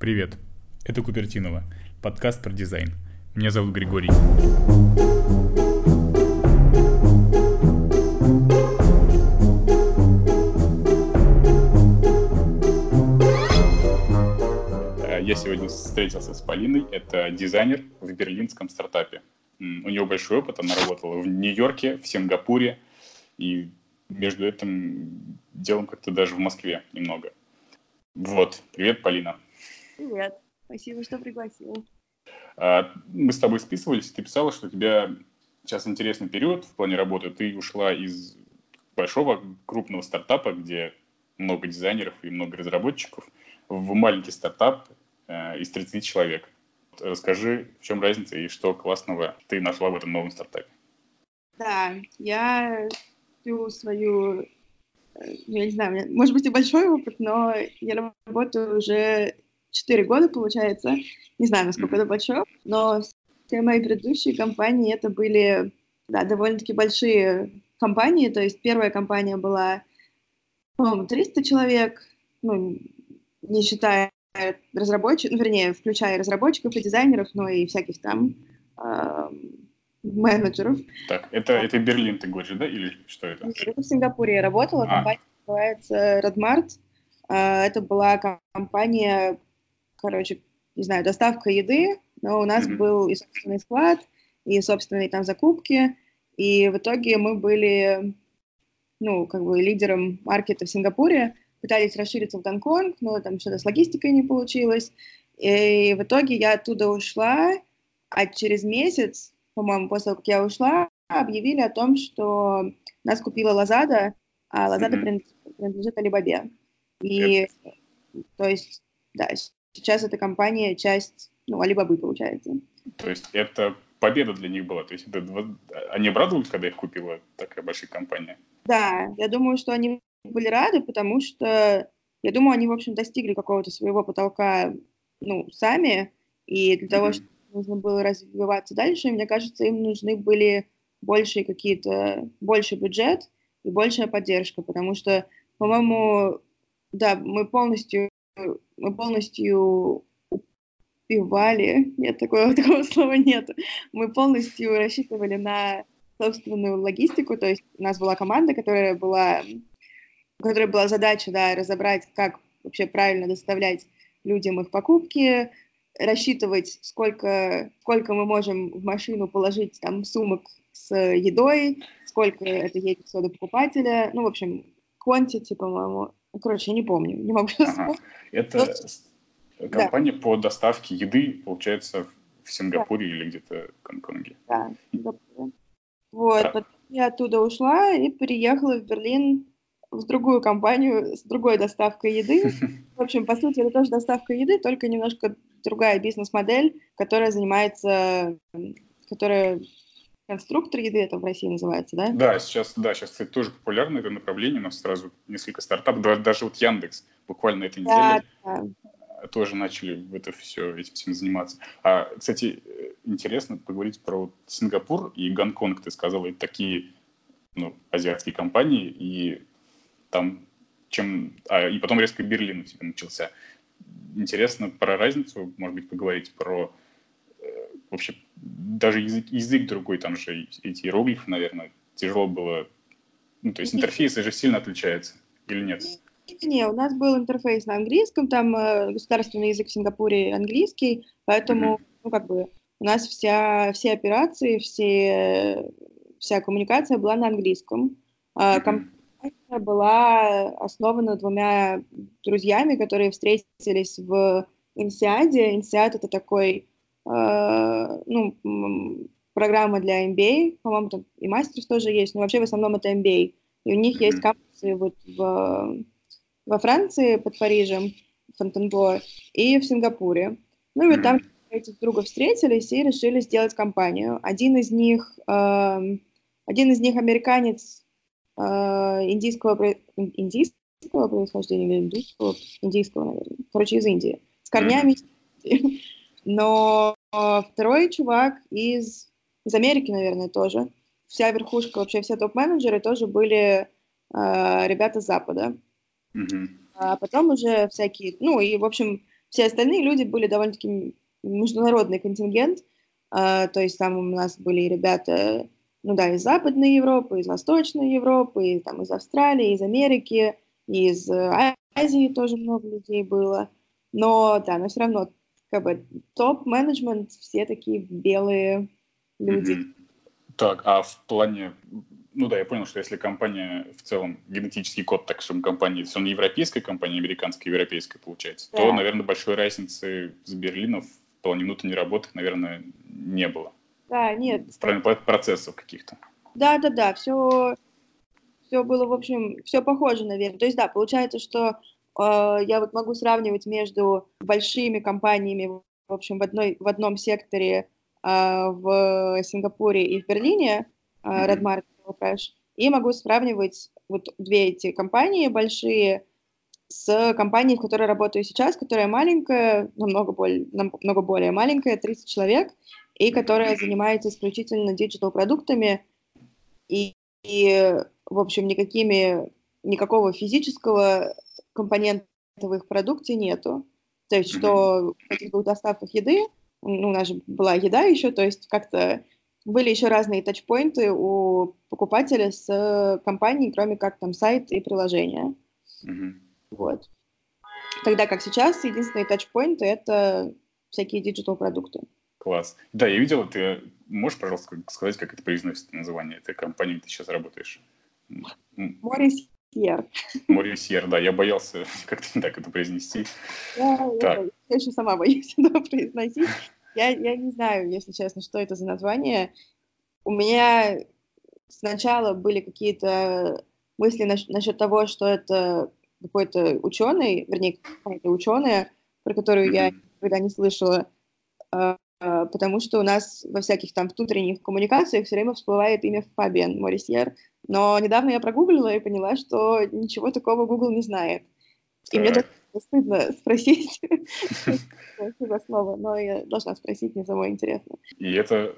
Привет, это Купертинова, подкаст про дизайн. Меня зовут Григорий. Э, я сегодня встретился с Полиной, это дизайнер в берлинском стартапе. У нее большой опыт, она работала в Нью-Йорке, в Сингапуре и между этим делом как-то даже в Москве немного. Вот, привет, Полина. Привет, спасибо, что пригласил. А, мы с тобой списывались, ты писала, что у тебя сейчас интересный период в плане работы. Ты ушла из большого крупного стартапа, где много дизайнеров и много разработчиков, в маленький стартап э, из 30 человек. Расскажи, в чем разница и что классного ты нашла в этом новом стартапе. Да, я всю свою, э, я не знаю, может быть и большой опыт, но я работаю уже 4 года, получается. Не знаю, насколько это большой, но все мои предыдущие компании это были да, довольно-таки большие компании. То есть первая компания была, по-моему, 300 человек, ну, не считая разработчиков, ну, вернее, включая разработчиков и дизайнеров, но и всяких там э, менеджеров. Так, это, это Берлин, ты говоришь, да, или что это? Это в Сингапуре я работала, а. компания называется Redmart. Э, это была компания короче, не знаю, доставка еды, но у нас mm-hmm. был и собственный склад, и собственные там закупки, и в итоге мы были, ну, как бы лидером маркета в Сингапуре, пытались расшириться в Гонконг, но там что-то с логистикой не получилось, и в итоге я оттуда ушла, а через месяц, по-моему, после того, как я ушла, объявили о том, что нас купила Лазада, а Лазада mm-hmm. принадлежит Алибабе. И, yep. то есть, да, Сейчас эта компания часть, ну, Алибабы, получается. То есть это победа для них была? То есть это, они обрадовались, когда их купила такая большая компания? Да, я думаю, что они были рады, потому что, я думаю, они, в общем, достигли какого-то своего потолка, ну, сами, и для mm-hmm. того, чтобы нужно было развиваться дальше, мне кажется, им нужны были большие какие-то, больше бюджет и большая поддержка, потому что, по-моему, да, мы полностью мы полностью упивали, нет, такого, такого слова нет, мы полностью рассчитывали на собственную логистику, то есть у нас была команда, которая была, у которой была задача, да, разобрать, как вообще правильно доставлять людям их покупки, рассчитывать, сколько, сколько мы можем в машину положить там сумок с едой, сколько это едет до покупателя, ну, в общем, quantity, по-моему, короче, я не помню, не могу ага. Это Но... компания да. по доставке еды, получается, в Сингапуре да. или где-то в Гонконге. Да, в Сингапуре. Вот, да. потом я оттуда ушла и переехала в Берлин в другую компанию с другой доставкой еды. В общем, по сути, это тоже доставка еды, только немножко другая бизнес-модель, которая занимается, которая конструктор еды, это в России называется, да? Да, сейчас, да, сейчас, кстати, тоже популярно это направление, у нас сразу несколько стартапов, даже вот Яндекс буквально этой неделе да, да. тоже начали в это все, этим всем заниматься. А, кстати, интересно поговорить про Сингапур и Гонконг, ты сказала, это такие ну, азиатские компании, и там чем... А, и потом резко Берлин у тебя начался. Интересно про разницу, может быть, поговорить про вообще даже язык, язык другой, там же эти иероглифы, наверное, тяжело было. Ну, то есть интерфейс же сильно отличается или нет? Не, у нас был интерфейс на английском, там э, государственный язык в Сингапуре английский, поэтому, mm-hmm. ну, как бы, у нас вся, все операции, все, вся коммуникация была на английском. Mm-hmm. Компания была основана двумя друзьями, которые встретились в Инсиаде. Инсиад — это такой Э, ну, программа для MBA, по-моему, там и мастерс тоже есть, но вообще в основном это MBA. И у них есть кампусы вот в, во Франции под Парижем, Фонтенбло, и в Сингапуре. Ну и вот там эти друга встретились и решили сделать компанию. Один из них, э, один из них американец э, индийского, индийского происхождения или индийского, индийского, наверное, короче, из Индии, с корнями mm-hmm. Но второй чувак из, из Америки, наверное, тоже. Вся верхушка, вообще все топ-менеджеры тоже были э, ребята с Запада. Mm-hmm. А потом уже всякие, ну и, в общем, все остальные люди были довольно-таки международный контингент, э, то есть там у нас были ребята, ну да, из Западной Европы, из Восточной Европы, там из Австралии, из Америки, из Азии тоже много людей было, но да, но все равно как бы топ-менеджмент все такие белые люди. Mm-hmm. Так, а в плане, ну да, я понял, что если компания в целом, генетический код, так скажем, компании, если он европейская компания, американская, европейская получается, да. то, наверное, большой разницы с Берлином в плане внутренней работы, наверное, не было. Да, нет. В плане процессов каких-то. Да, да, да, все, все было, в общем, все похоже, наверное. То есть, да, получается, что я вот могу сравнивать между большими компаниями, в общем, в, одной, в одном секторе а, в Сингапуре и в Берлине, Redmart и и могу сравнивать вот две эти компании большие с компанией, в которой работаю сейчас, которая маленькая, намного более, намного более маленькая, 30 человек, и которая занимается исключительно диджитал-продуктами, и, и, в общем, никакими, никакого физического компонента в их продукте нету. То есть, что в этих двух доставках еды ну, у нас же была еда еще, то есть как-то были еще разные touchpoint ы у покупателя с компанией, кроме как там сайт и приложение. Mm-hmm. Вот. Тогда как сейчас, единственные touchpoint ы — это всякие digital-продукты. Класс. Да, я видел, ты можешь, пожалуйста, сказать, как это произносится название этой компании, где ты сейчас работаешь? Морисьер. Морисьер, да, я боялся как-то так это произнести. Я, так. я еще сама боюсь это произносить. Я, я не знаю, если честно, что это за название. У меня сначала были какие-то мысли нас, насчет того, что это какой-то ученый, вернее, какая-то ученая, про которую я никогда не слышала, а, потому что у нас во всяких там внутренних коммуникациях все время всплывает имя Фабиан Морисьер, но недавно я прогуглила и поняла, что ничего такого Google не знает. И мне даже стыдно спросить, за слово, но я должна спросить, мне самой интересно. И это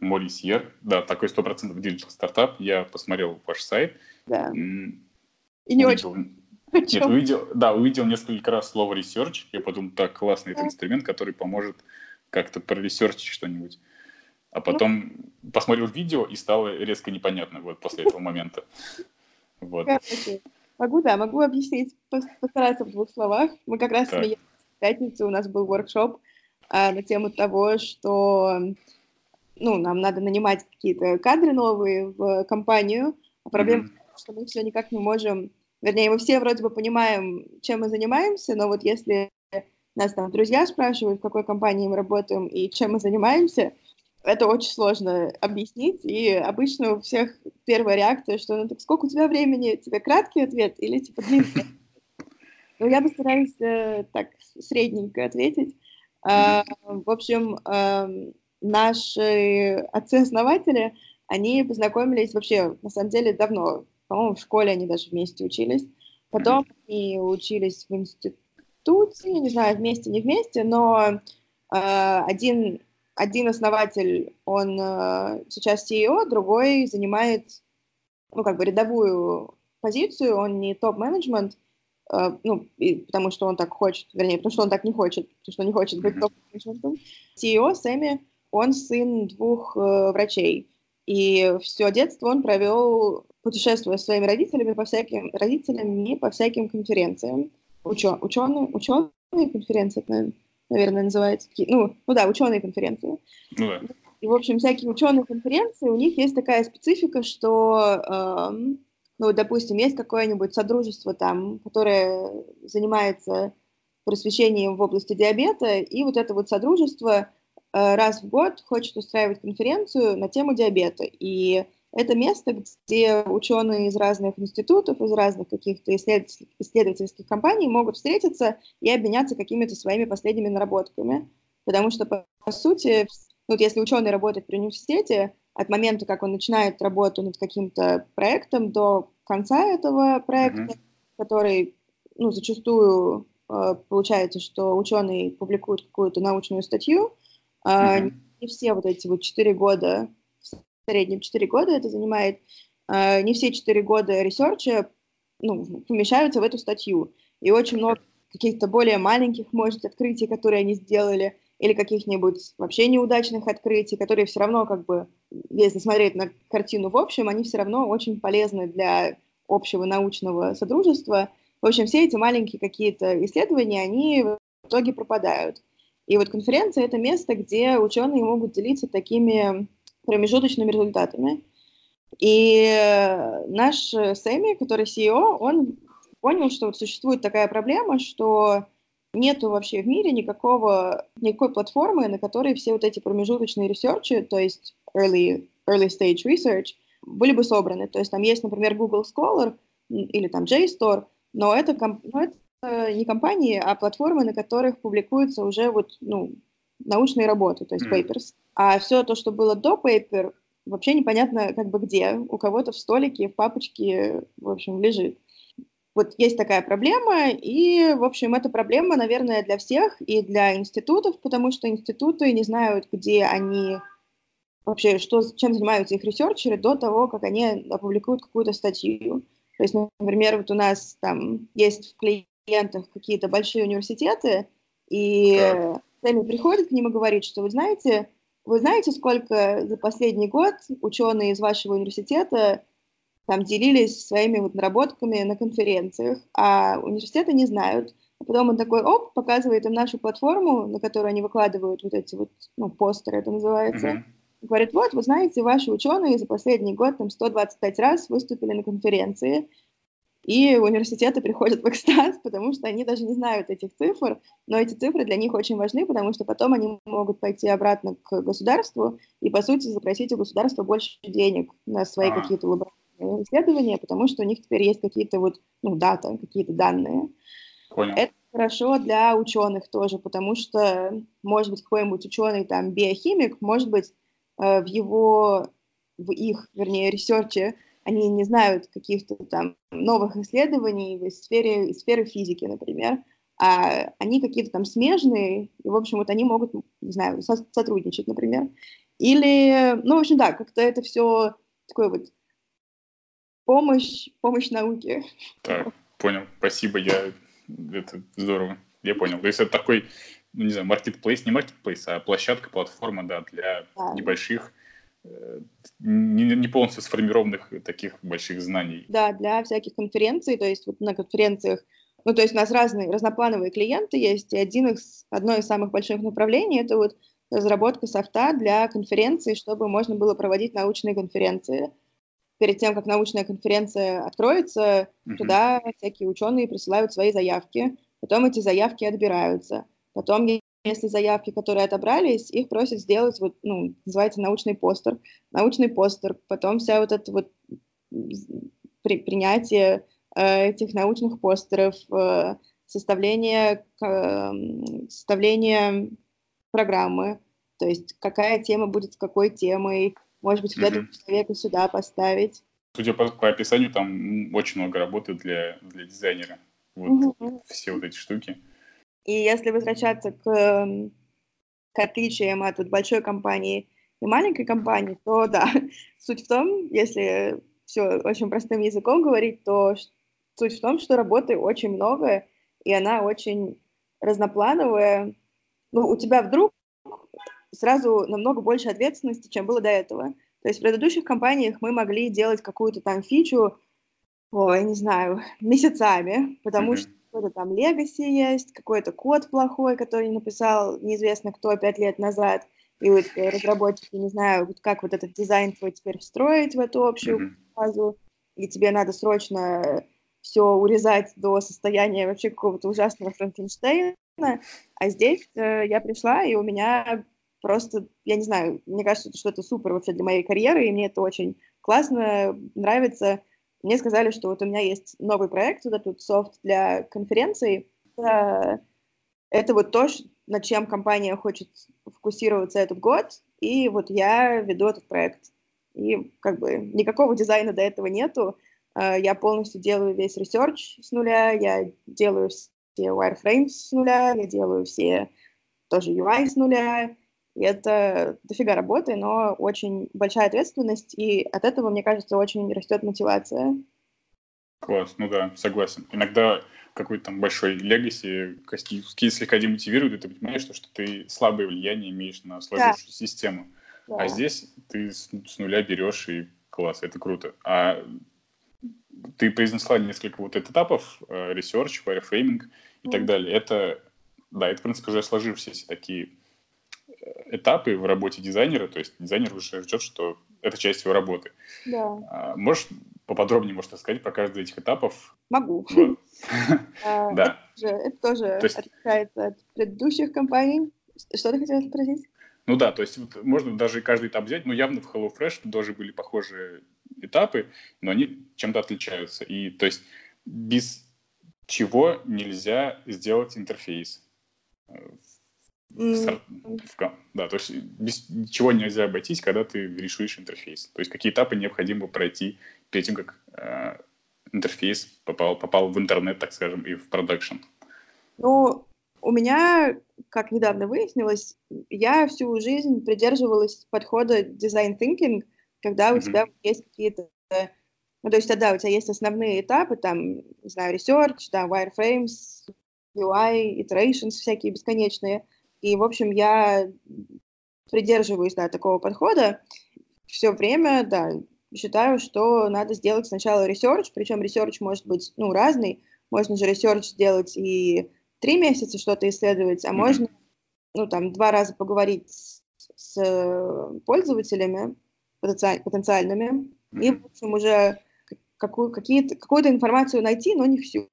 Морисьер, да, такой 100% digital стартап. Я посмотрел ваш сайт. Да. И не увидел, очень. Нет, увидел, да, увидел несколько раз слово research. Я подумал, так, классный это инструмент, который поможет как-то про research ить что-нибудь. А ну. потом ну, посмотрел видео и стало резко непонятно вот после этого момента. Вот. Могу, да, могу объяснить, постараться в двух словах. Мы как раз в пятницу у нас был воркшоп а, на тему того, что ну, нам надо нанимать какие-то кадры новые в компанию, а проблема mm-hmm. что мы все никак не можем, вернее, мы все вроде бы понимаем, чем мы занимаемся, но вот если нас там друзья спрашивают, в какой компании мы работаем и чем мы занимаемся, это очень сложно объяснить, и обычно у всех первая реакция, что ну так сколько у тебя времени, тебе краткий ответ или типа длинный? Ну, я постараюсь э, так средненько ответить. Э, в общем, э, наши отцы-основатели, они познакомились вообще, на самом деле, давно. По-моему, в школе они даже вместе учились. Потом они учились в институте, не знаю, вместе, не вместе, но э, один один основатель, он э, сейчас CEO, другой занимает, ну, как бы рядовую позицию, он не топ-менеджмент, э, ну, и, потому что он так хочет, вернее, потому что он так не хочет, потому что не хочет быть топ-менеджментом. CEO Сэмми, он сын двух э, врачей, и все детство он провел, путешествуя с своими родителями по всяким, родителями по всяким конференциям. Ученые, ученые, ученые конференции, наверное наверное, называется. Ну, ну да, ученые конференции. Ну да. И, в общем, всякие ученые конференции, у них есть такая специфика, что, э, ну, допустим, есть какое-нибудь содружество там, которое занимается просвещением в области диабета, и вот это вот содружество э, раз в год хочет устраивать конференцию на тему диабета. И это место, где ученые из разных институтов, из разных каких-то исследовательских компаний могут встретиться и обменяться какими-то своими последними наработками. Потому что, по, сути, ну, вот если ученый работает при университете, от момента, как он начинает работу над каким-то проектом до конца этого проекта, mm-hmm. который, ну, зачастую э, получается, что ученый публикует какую-то научную статью, э, mm-hmm. не все вот эти вот четыре года среднем 4 года это занимает. А, не все 4 года research а ну, помещаются в эту статью. И очень много каких-то более маленьких, может, открытий, которые они сделали, или каких-нибудь вообще неудачных открытий, которые все равно, как бы, если смотреть на картину в общем, они все равно очень полезны для общего научного содружества. В общем, все эти маленькие какие-то исследования, они в итоге пропадают. И вот конференция — это место, где ученые могут делиться такими промежуточными результатами. И наш Сэмми, который CEO, он понял, что вот существует такая проблема, что нету вообще в мире никакого, никакой платформы, на которой все вот эти промежуточные ресерчи, то есть early, early stage research, были бы собраны. То есть там есть, например, Google Scholar или там JSTOR, но это, но это не компании, а платформы, на которых публикуются уже вот, ну, научные работы, то есть papers. А все то, что было до paper, вообще непонятно как бы где. У кого-то в столике, в папочке, в общем, лежит. Вот есть такая проблема, и, в общем, эта проблема, наверное, для всех и для институтов, потому что институты не знают, где они вообще, что, чем занимаются их ресерчеры до того, как они опубликуют какую-то статью. То есть, например, вот у нас там есть в клиентах какие-то большие университеты, и сами приходят к ним и говорят, что вы знаете, вы знаете, сколько за последний год ученые из вашего университета там делились своими вот наработками на конференциях, а университеты не знают. А потом он такой, оп, показывает им нашу платформу, на которую они выкладывают вот эти вот, ну, постеры это называется. Mm-hmm. Говорит, вот, вы знаете, ваши ученые за последний год там 125 раз выступили на конференции, и университеты приходят в экстаз, потому что они даже не знают этих цифр, но эти цифры для них очень важны, потому что потом они могут пойти обратно к государству и, по сути, запросить у государства больше денег на свои а. какие-то лабораторные исследования, потому что у них теперь есть какие-то вот, ну, дата, какие-то данные. Понял. Это хорошо для ученых тоже, потому что, может быть, какой-нибудь ученый, там, биохимик, может быть, э, в его, в их, вернее, research е они не знают каких-то там новых исследований в сфере, в сфере физики, например, а они какие-то там смежные, и, в общем, вот они могут, не знаю, со- сотрудничать, например. Или, ну, в общем, да, как-то это все такое вот помощь, помощь науке. Так, понял, спасибо, я, это здорово, я понял. То есть это такой, ну, не знаю, маркетплейс, не маркетплейс, а площадка, платформа, да, для да. небольших не, не полностью сформированных таких больших знаний. Да, для всяких конференций, то есть вот на конференциях, ну, то есть у нас разные разноплановые клиенты есть, и один из, одно из самых больших направлений – это вот разработка софта для конференций, чтобы можно было проводить научные конференции. Перед тем, как научная конференция откроется, uh-huh. туда всякие ученые присылают свои заявки, потом эти заявки отбираются. Потом если заявки, которые отобрались, их просят сделать, вот, ну, называется научный постер. Научный постер, потом вся вот это вот при, принятие э, этих научных постеров, э, составление, э, составление программы, то есть какая тема будет с какой темой, может быть, mm-hmm. человека сюда поставить. Судя по, по описанию, там очень много работы для, для дизайнера. Вот mm-hmm. все вот эти штуки. И если возвращаться к, эм, к отличиям от большой компании и маленькой компании, то да, суть в том, если все очень простым языком говорить, то суть в том, что работы очень много, и она очень разноплановая. Ну, у тебя вдруг сразу намного больше ответственности, чем было до этого. То есть в предыдущих компаниях мы могли делать какую-то там фичу, ой, не знаю, месяцами, потому mm-hmm. что какой-то там легаси есть, какой-то код плохой, который написал неизвестно кто пять лет назад, и вот э, разработчики не знают, как вот этот дизайн твой теперь встроить в эту общую базу, и тебе надо срочно все урезать до состояния вообще какого-то ужасного Франкенштейна, а здесь э, я пришла, и у меня просто, я не знаю, мне кажется, это что-то супер вообще для моей карьеры, и мне это очень классно, нравится, мне сказали, что вот у меня есть новый проект, вот этот софт для конференций. Это, это вот то, над чем компания хочет фокусироваться этот год, и вот я веду этот проект. И как бы никакого дизайна до этого нету. А, я полностью делаю весь research с нуля, я делаю все wireframes с нуля, я делаю все тоже UI с нуля, и это дофига работы, но очень большая ответственность, и от этого, мне кажется, очень растет мотивация. Класс, ну да, согласен. Иногда какой-то там большой легаси костюмский слегка демотивирует, и ты понимаешь, что, что ты слабое влияние имеешь на сложившуюся да. систему. Да. А здесь ты с, с нуля берешь, и класс, это круто. А ты произнесла несколько вот этапов, э, research, wireframing и mm. так далее. Это, да, это, в принципе, уже сложившиеся такие этапы в работе дизайнера, то есть дизайнер уже ждет, что это часть его работы. Да. А, можешь поподробнее, может, сказать про каждый из этих этапов? Могу. А, да. Это тоже отличается от предыдущих компаний. Что ты хотела спросить? Ну да, то есть вот можно даже каждый этап взять, но явно в HelloFresh тоже были похожие этапы, но они чем-то отличаются. И то есть без чего нельзя сделать интерфейс. Да, то есть без чего нельзя обойтись, когда ты решишь интерфейс. То есть какие этапы необходимо пройти перед тем, как э, интерфейс попал, попал в интернет, так скажем, и в продакшн. Ну, у меня, как недавно выяснилось, я всю жизнь придерживалась подхода design thinking, когда у mm-hmm. тебя есть какие-то... Ну, то есть, да, у тебя есть основные этапы, там, не знаю, research, да, wireframes, UI, iterations всякие бесконечные. И, в общем, я придерживаюсь, да, такого подхода. Все время, да, считаю, что надо сделать сначала research, причем research может быть, ну, разный. Можно же research сделать и три месяца что-то исследовать, а mm-hmm. можно, ну, там, два раза поговорить с, с э, пользователями потенциальными mm-hmm. и, в общем, уже какую, какие-то, какую-то информацию найти, но не всю.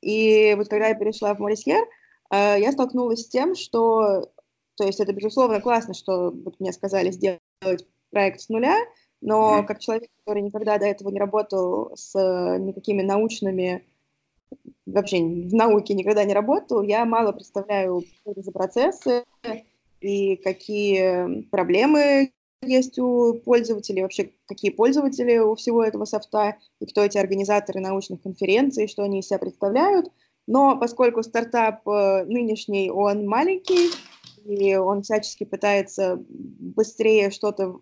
И вот когда я перешла в Морисьер, я столкнулась с тем, что, то есть это, безусловно, классно, что вот мне сказали сделать проект с нуля, но mm-hmm. как человек, который никогда до этого не работал с никакими научными вообще в науке никогда не работал, я мало представляю, что за процессы и какие проблемы есть у пользователей, вообще какие пользователи у всего этого софта, и кто эти организаторы научных конференций, что они из себя представляют. Но поскольку стартап э, нынешний, он маленький, и он всячески пытается быстрее что-то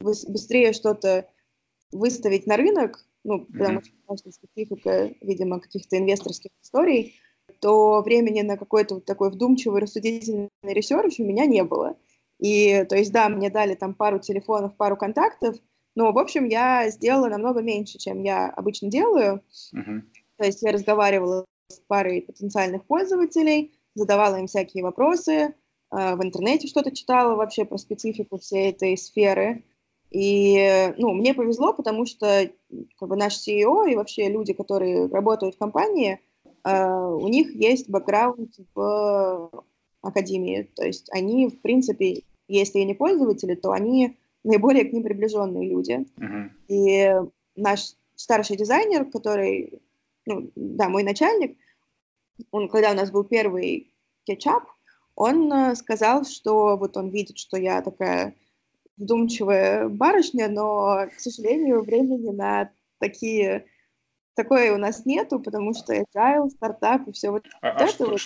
быстрее что-то выставить на рынок, ну, потому что конечно, специфика, видимо, каких-то инвесторских историй, то времени на какой-то вот такой вдумчивый, рассудительный research у меня не было. И, то есть, да, мне дали там пару телефонов, пару контактов, но, в общем, я сделала намного меньше, чем я обычно делаю. Uh-huh. То есть я разговаривала с парой потенциальных пользователей, задавала им всякие вопросы, э, в интернете что-то читала вообще про специфику всей этой сферы. И, ну, мне повезло, потому что как бы наш CEO и вообще люди, которые работают в компании, э, у них есть бэкграунд в академии. То есть они, в принципе, если и не пользователи, то они наиболее к ним приближенные люди. Uh-huh. И наш старший дизайнер, который, ну, да, мой начальник, он, когда у нас был первый кетчап, он э, сказал, что вот он видит, что я такая вдумчивая барышня, но, к сожалению, времени на такие такое у нас нету, потому что agile, стартап и все вот а, это. А что, вот.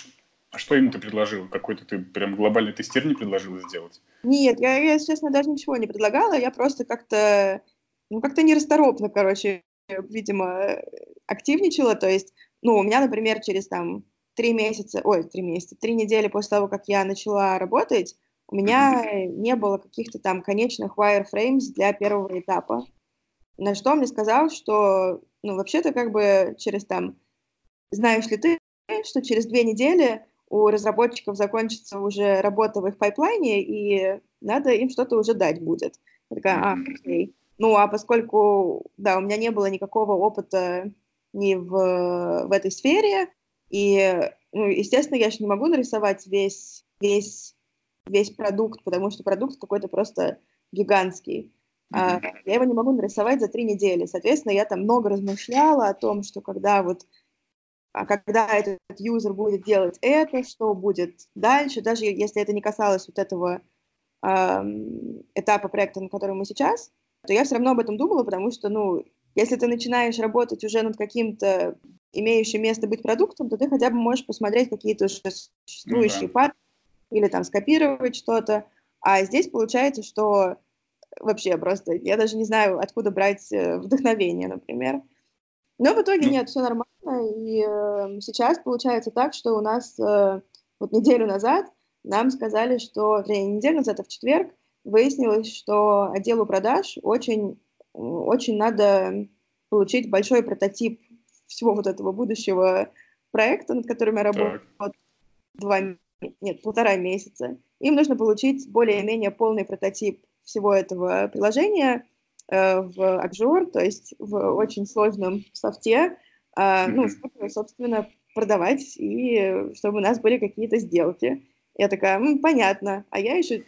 а что им ты предложил? Какой-то ты прям глобальный тестирование предложила сделать? Нет, я, я, честно, даже ничего не предлагала, я просто как-то, ну, как-то нерасторопно, короче, видимо, активничала, то есть, ну, у меня, например, через там три месяца, ой, три месяца, три недели после того, как я начала работать, у меня не было каких-то там конечных wireframes для первого этапа. На что он мне сказал, что, ну, вообще-то как бы через там, знаешь ли ты, что через две недели у разработчиков закончится уже работа в их пайплайне, и надо им что-то уже дать будет. Я такая, а, окей. Ну, а поскольку, да, у меня не было никакого опыта ни в, в этой сфере, и, ну, естественно, я же не могу нарисовать весь, весь весь продукт, потому что продукт какой-то просто гигантский. А, я его не могу нарисовать за три недели. Соответственно, я там много размышляла о том, что когда вот а когда этот юзер будет делать это, что будет дальше, даже если это не касалось вот этого э, этапа проекта, на котором мы сейчас, то я все равно об этом думала, потому что, ну, если ты начинаешь работать уже над каким-то имеющим место быть продуктом, то ты хотя бы можешь посмотреть какие-то уже существующие ну, да или там скопировать что-то. А здесь получается, что вообще просто я даже не знаю, откуда брать э, вдохновение, например. Но в итоге нет, все нормально, и э, сейчас получается так, что у нас э, вот неделю назад нам сказали, что, не неделю назад, а в четверг, выяснилось, что отделу продаж очень, очень надо получить большой прототип всего вот этого будущего проекта, над которым я работаю два, нет, полтора месяца. Им нужно получить более-менее полный прототип всего этого приложения э, в Azure, то есть в очень сложном софте, э, ну, чтобы, собственно, продавать и чтобы у нас были какие-то сделки. Я такая, понятно. А я еще,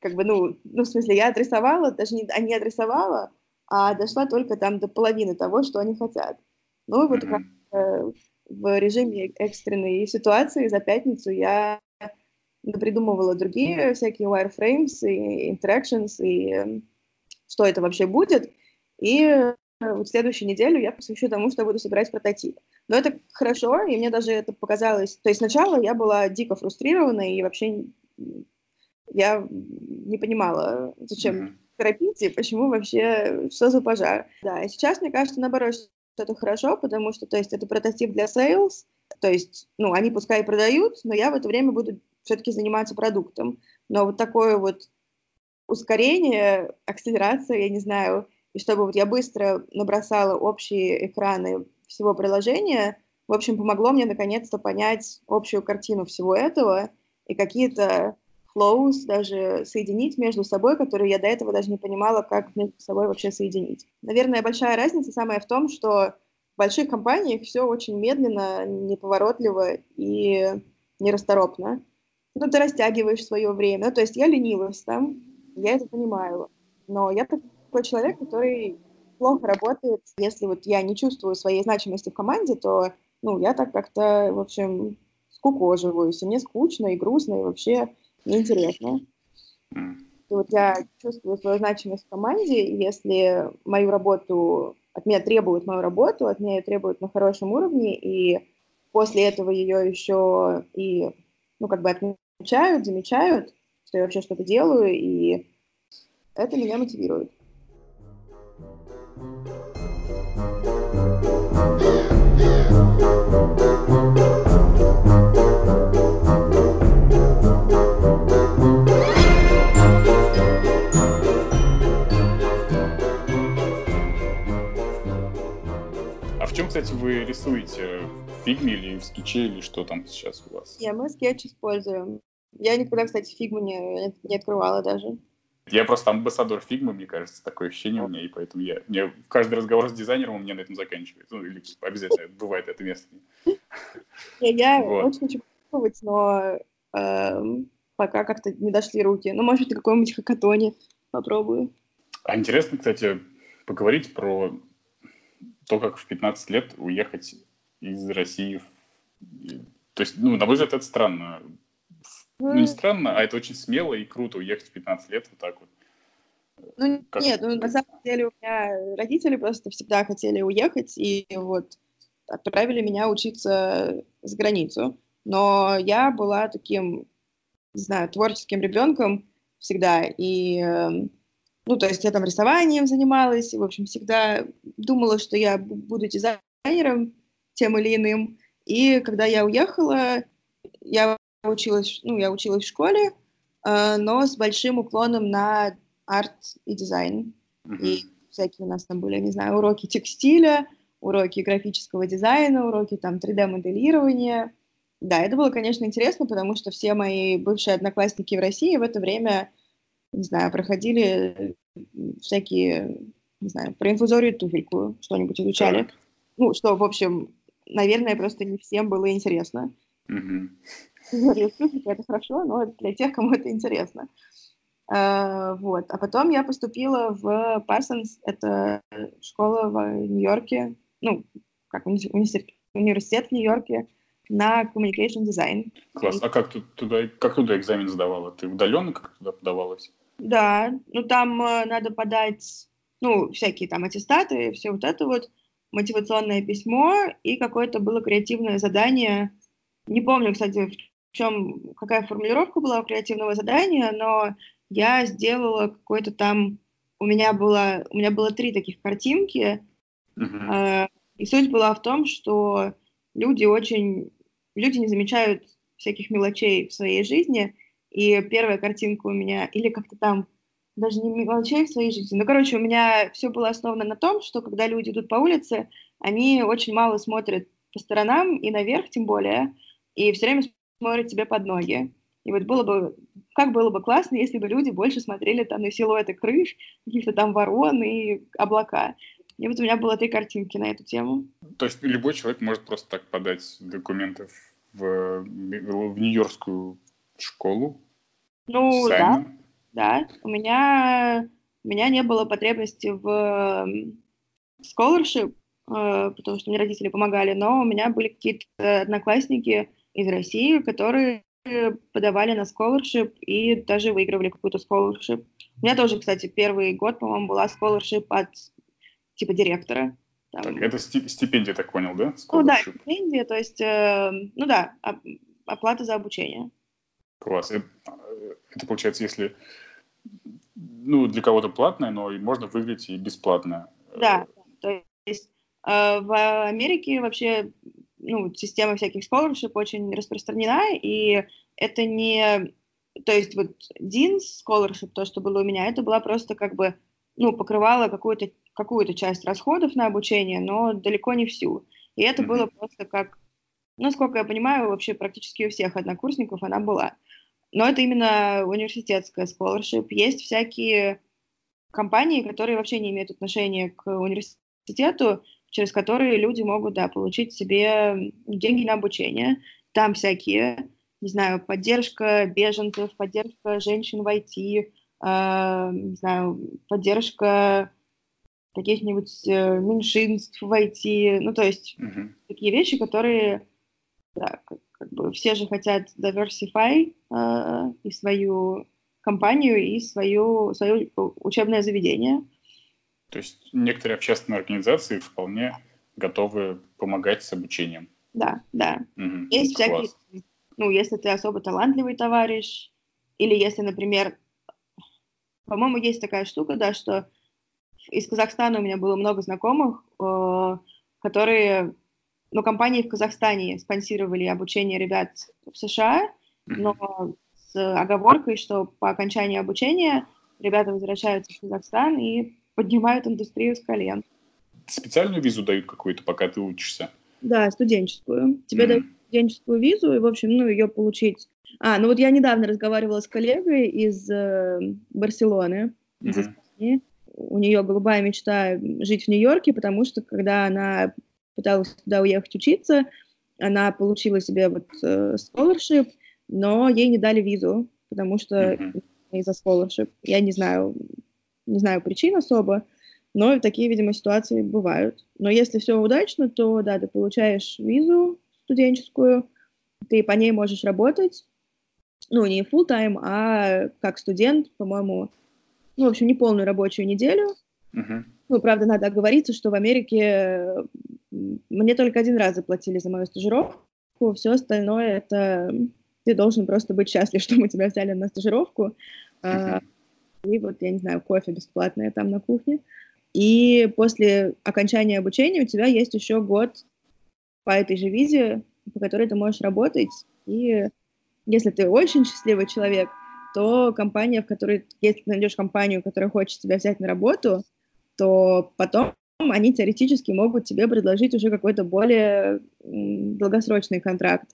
как бы, ну, ну, в смысле, я адресовала, даже не, а не адресовала, а дошла только там до половины того, что они хотят. Ну, и вот как, э, в режиме экстренной ситуации за пятницу я придумывала другие всякие wireframes и interactions, и эм, что это вообще будет. И э, вот следующую неделю я посвящу тому, что буду собирать прототип. Но это хорошо, и мне даже это показалось... То есть сначала я была дико фрустрирована, и вообще я не понимала, зачем торопить, и почему вообще, что за пожар. Да, и сейчас, мне кажется, наоборот, что это хорошо, потому что, то есть, это прототип для sales, то есть, ну, они пускай продают, но я в это время буду все-таки заниматься продуктом. Но вот такое вот ускорение, акселерация, я не знаю, и чтобы вот я быстро набросала общие экраны всего приложения, в общем, помогло мне наконец-то понять общую картину всего этого и какие-то flows даже соединить между собой, которые я до этого даже не понимала, как между собой вообще соединить. Наверное, большая разница самая в том, что в больших компаниях все очень медленно, неповоротливо и нерасторопно ну, ты растягиваешь свое время. Ну, то есть я ленилась там, я это понимаю. Но я такой человек, который плохо работает. Если вот я не чувствую своей значимости в команде, то, ну, я так как-то, в общем, скукоживаюсь, и мне скучно и грустно, и вообще неинтересно. И вот я чувствую свою значимость в команде, если мою работу, от меня требуют мою работу, от меня ее требуют на хорошем уровне, и после этого ее еще и ну, как бы отмечают, замечают, что я вообще что-то делаю, и это меня мотивирует. Рисуете? фигме или в скетче, или что там сейчас у вас? Не, мы скетч используем. Я никогда, кстати, фигму не, не открывала даже. Я просто амбассадор фигмы, мне кажется, такое ощущение у меня, и поэтому я, мне каждый разговор с дизайнером у меня на этом заканчивается. Ну, или обязательно бывает это место. Я очень хочу попробовать, но эм, пока как-то не дошли руки. Ну, может быть, на каком-нибудь хакатоне попробую. А интересно, кстати, поговорить про то, как в 15 лет уехать из России. То есть, ну, на мой взгляд, это странно. Ну, не странно, а это очень смело и круто уехать в 15 лет вот так вот. Ну, как... нет, ну, на самом деле у меня родители просто всегда хотели уехать, и вот отправили меня учиться за границу. Но я была таким, не знаю, творческим ребенком всегда, и, эм, ну, то есть я там рисованием занималась, и, в общем, всегда думала, что я буду дизайнером, тем или иным. И когда я уехала, я училась, ну, я училась в школе, э, но с большим уклоном на арт и дизайн. Mm-hmm. И всякие у нас там были, не знаю, уроки текстиля, уроки графического дизайна, уроки там 3D-моделирования. Да, это было, конечно, интересно, потому что все мои бывшие одноклассники в России в это время, не знаю, проходили всякие, не знаю, про инфузорию туфельку что-нибудь изучали. Так. Ну, что, в общем, наверное, просто не всем было интересно. Mm-hmm. Это хорошо, но для тех, кому это интересно. Uh, вот. А потом я поступила в Parsons, это школа в Нью-Йорке, ну, как университет, университет в Нью-Йорке на communication design. Класс. А как ты туда, как туда экзамен сдавала? Ты удаленно как туда подавалась? Да, ну там э, надо подать, ну, всякие там аттестаты, все вот это вот мотивационное письмо и какое-то было креативное задание. Не помню, кстати, в чем, какая формулировка была у креативного задания, но я сделала какой-то там... У меня было, у меня было три таких картинки. Uh-huh. И суть была в том, что люди очень, люди не замечают всяких мелочей в своей жизни, и первая картинка у меня, или как-то там, даже не мелочей в своей жизни, ну, короче, у меня все было основано на том, что когда люди идут по улице, они очень мало смотрят по сторонам и наверх тем более, и все время смотрят тебе под ноги. И вот было бы, как было бы классно, если бы люди больше смотрели там на силуэты крыш, каких-то там ворон и облака. И вот у меня было три картинки на эту тему. То есть любой человек может просто так подать документы в, в Нью-Йоркскую школу? Ну, да. Да. У меня, у меня не было потребности в scholarship, э, потому что мне родители помогали, но у меня были какие-то одноклассники из России, которые подавали на scholarship и даже выигрывали какую-то scholarship. У меня тоже, кстати, первый год, по-моему, была scholarship от типа директора. Там. Так, это стипендия, так понял, да? Scholarship. Ну да, стипендия, то есть, э, ну да, оплата за обучение. Класс. Это, получается, если ну, для кого-то платное, но можно выиграть и бесплатно. Да, то есть э, в Америке вообще ну, система всяких scholarship очень распространена, и это не... То есть вот Dean's scholarship, то, что было у меня, это была просто как бы, ну, покрывала какую-то какую-то часть расходов на обучение, но далеко не всю. И это mm-hmm. было просто как, насколько я понимаю, вообще практически у всех однокурсников она была. Но это именно университетская scholarship. Есть всякие компании, которые вообще не имеют отношения к университету, через которые люди могут, да, получить себе деньги на обучение. Там всякие, не знаю, поддержка беженцев, поддержка женщин в IT, э, не знаю, поддержка каких-нибудь э, меньшинств в IT, ну, то есть uh-huh. такие вещи, которые, да, как, бы все же хотят diversify э, и свою компанию, и свою, свое учебное заведение. То есть некоторые общественные организации вполне готовы помогать с обучением. Да, да. Угу, есть всякие, класс. ну, если ты особо талантливый товарищ, или если, например, по-моему, есть такая штука, да, что из Казахстана у меня было много знакомых, э, которые, ну, компании в Казахстане спонсировали обучение ребят в США, но с оговоркой, что по окончании обучения ребята возвращаются в Казахстан и поднимают индустрию с колен. Специальную визу дают какую-то, пока ты учишься? Да, студенческую. Тебе mm-hmm. дают студенческую визу, и, в общем, ну, ее получить. А, ну вот я недавно разговаривала с коллегой из э, Барселоны, mm-hmm. из Испании. У нее голубая мечта жить в Нью-Йорке, потому что, когда она пыталась туда уехать учиться, она получила себе вот э, scholarship, но ей не дали визу, потому что mm-hmm. из-за scholarship. Я не знаю, не знаю причин особо, но такие, видимо, ситуации бывают. Но если все удачно, то да, ты получаешь визу студенческую, ты по ней можешь работать, ну, не full time, а как студент, по-моему, ну, в общем, не полную рабочую неделю. Uh-huh. Ну, правда, надо оговориться, что в Америке мне только один раз заплатили за мою стажировку, все остальное это ты должен просто быть счастлив, что мы тебя взяли на стажировку. Uh-huh и вот, я не знаю, кофе бесплатное там на кухне. И после окончания обучения у тебя есть еще год по этой же визе, по которой ты можешь работать. И если ты очень счастливый человек, то компания, в которой, если ты найдешь компанию, которая хочет тебя взять на работу, то потом они теоретически могут тебе предложить уже какой-то более долгосрочный контракт.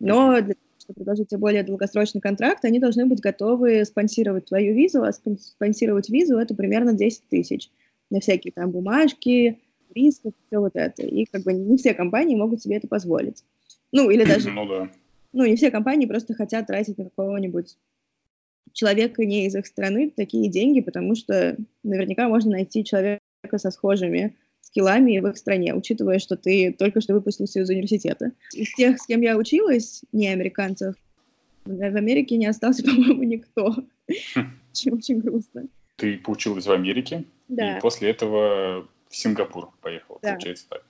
Но для чтобы предложить тебе более долгосрочный контракт, они должны быть готовы спонсировать твою визу, а спонсировать визу это примерно 10 тысяч на всякие там бумажки, риски, все вот это. И как бы не все компании могут себе это позволить. Ну, или даже... Ну, да. Ну, не все компании просто хотят тратить на какого-нибудь человека не из их страны такие деньги, потому что наверняка можно найти человека со схожими скиллами в их стране, учитывая, что ты только что выпустился из университета. Из тех, с кем я училась, не американцев, в Америке не остался, по-моему, никто. Очень, очень грустно. Ты поучилась в Америке, да. и после этого в Сингапур поехала, да. получается так.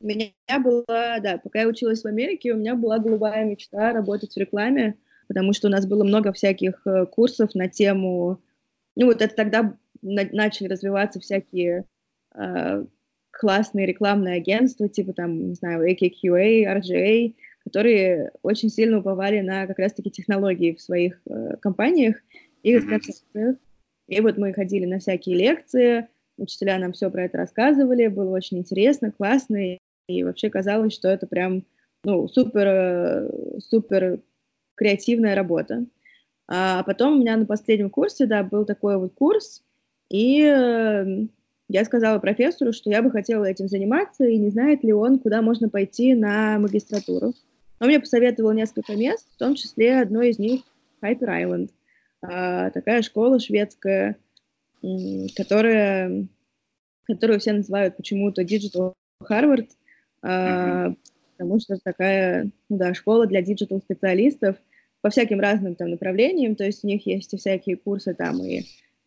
У меня была, да, пока я училась в Америке, у меня была голубая мечта работать в рекламе, потому что у нас было много всяких э, курсов на тему, ну вот это тогда начали развиваться всякие э, классные рекламные агентства, типа там, не знаю, AKQA, RGA, которые очень сильно уповали на как раз-таки технологии в своих э, компаниях и концепциях. И вот мы ходили на всякие лекции, учителя нам все про это рассказывали, было очень интересно, классно, и вообще казалось, что это прям, ну, супер, э, супер креативная работа. А потом у меня на последнем курсе, да, был такой вот курс, и э, я сказала профессору, что я бы хотела этим заниматься, и не знает ли он, куда можно пойти на магистратуру. Он мне посоветовал несколько мест, в том числе одно из них Hyper Island. А, такая школа шведская, которая, которую все называют почему-то Digital Harvard, а, потому что такая, ну да, школа для digital специалистов по всяким разным там направлениям, то есть у них есть и всякие курсы там и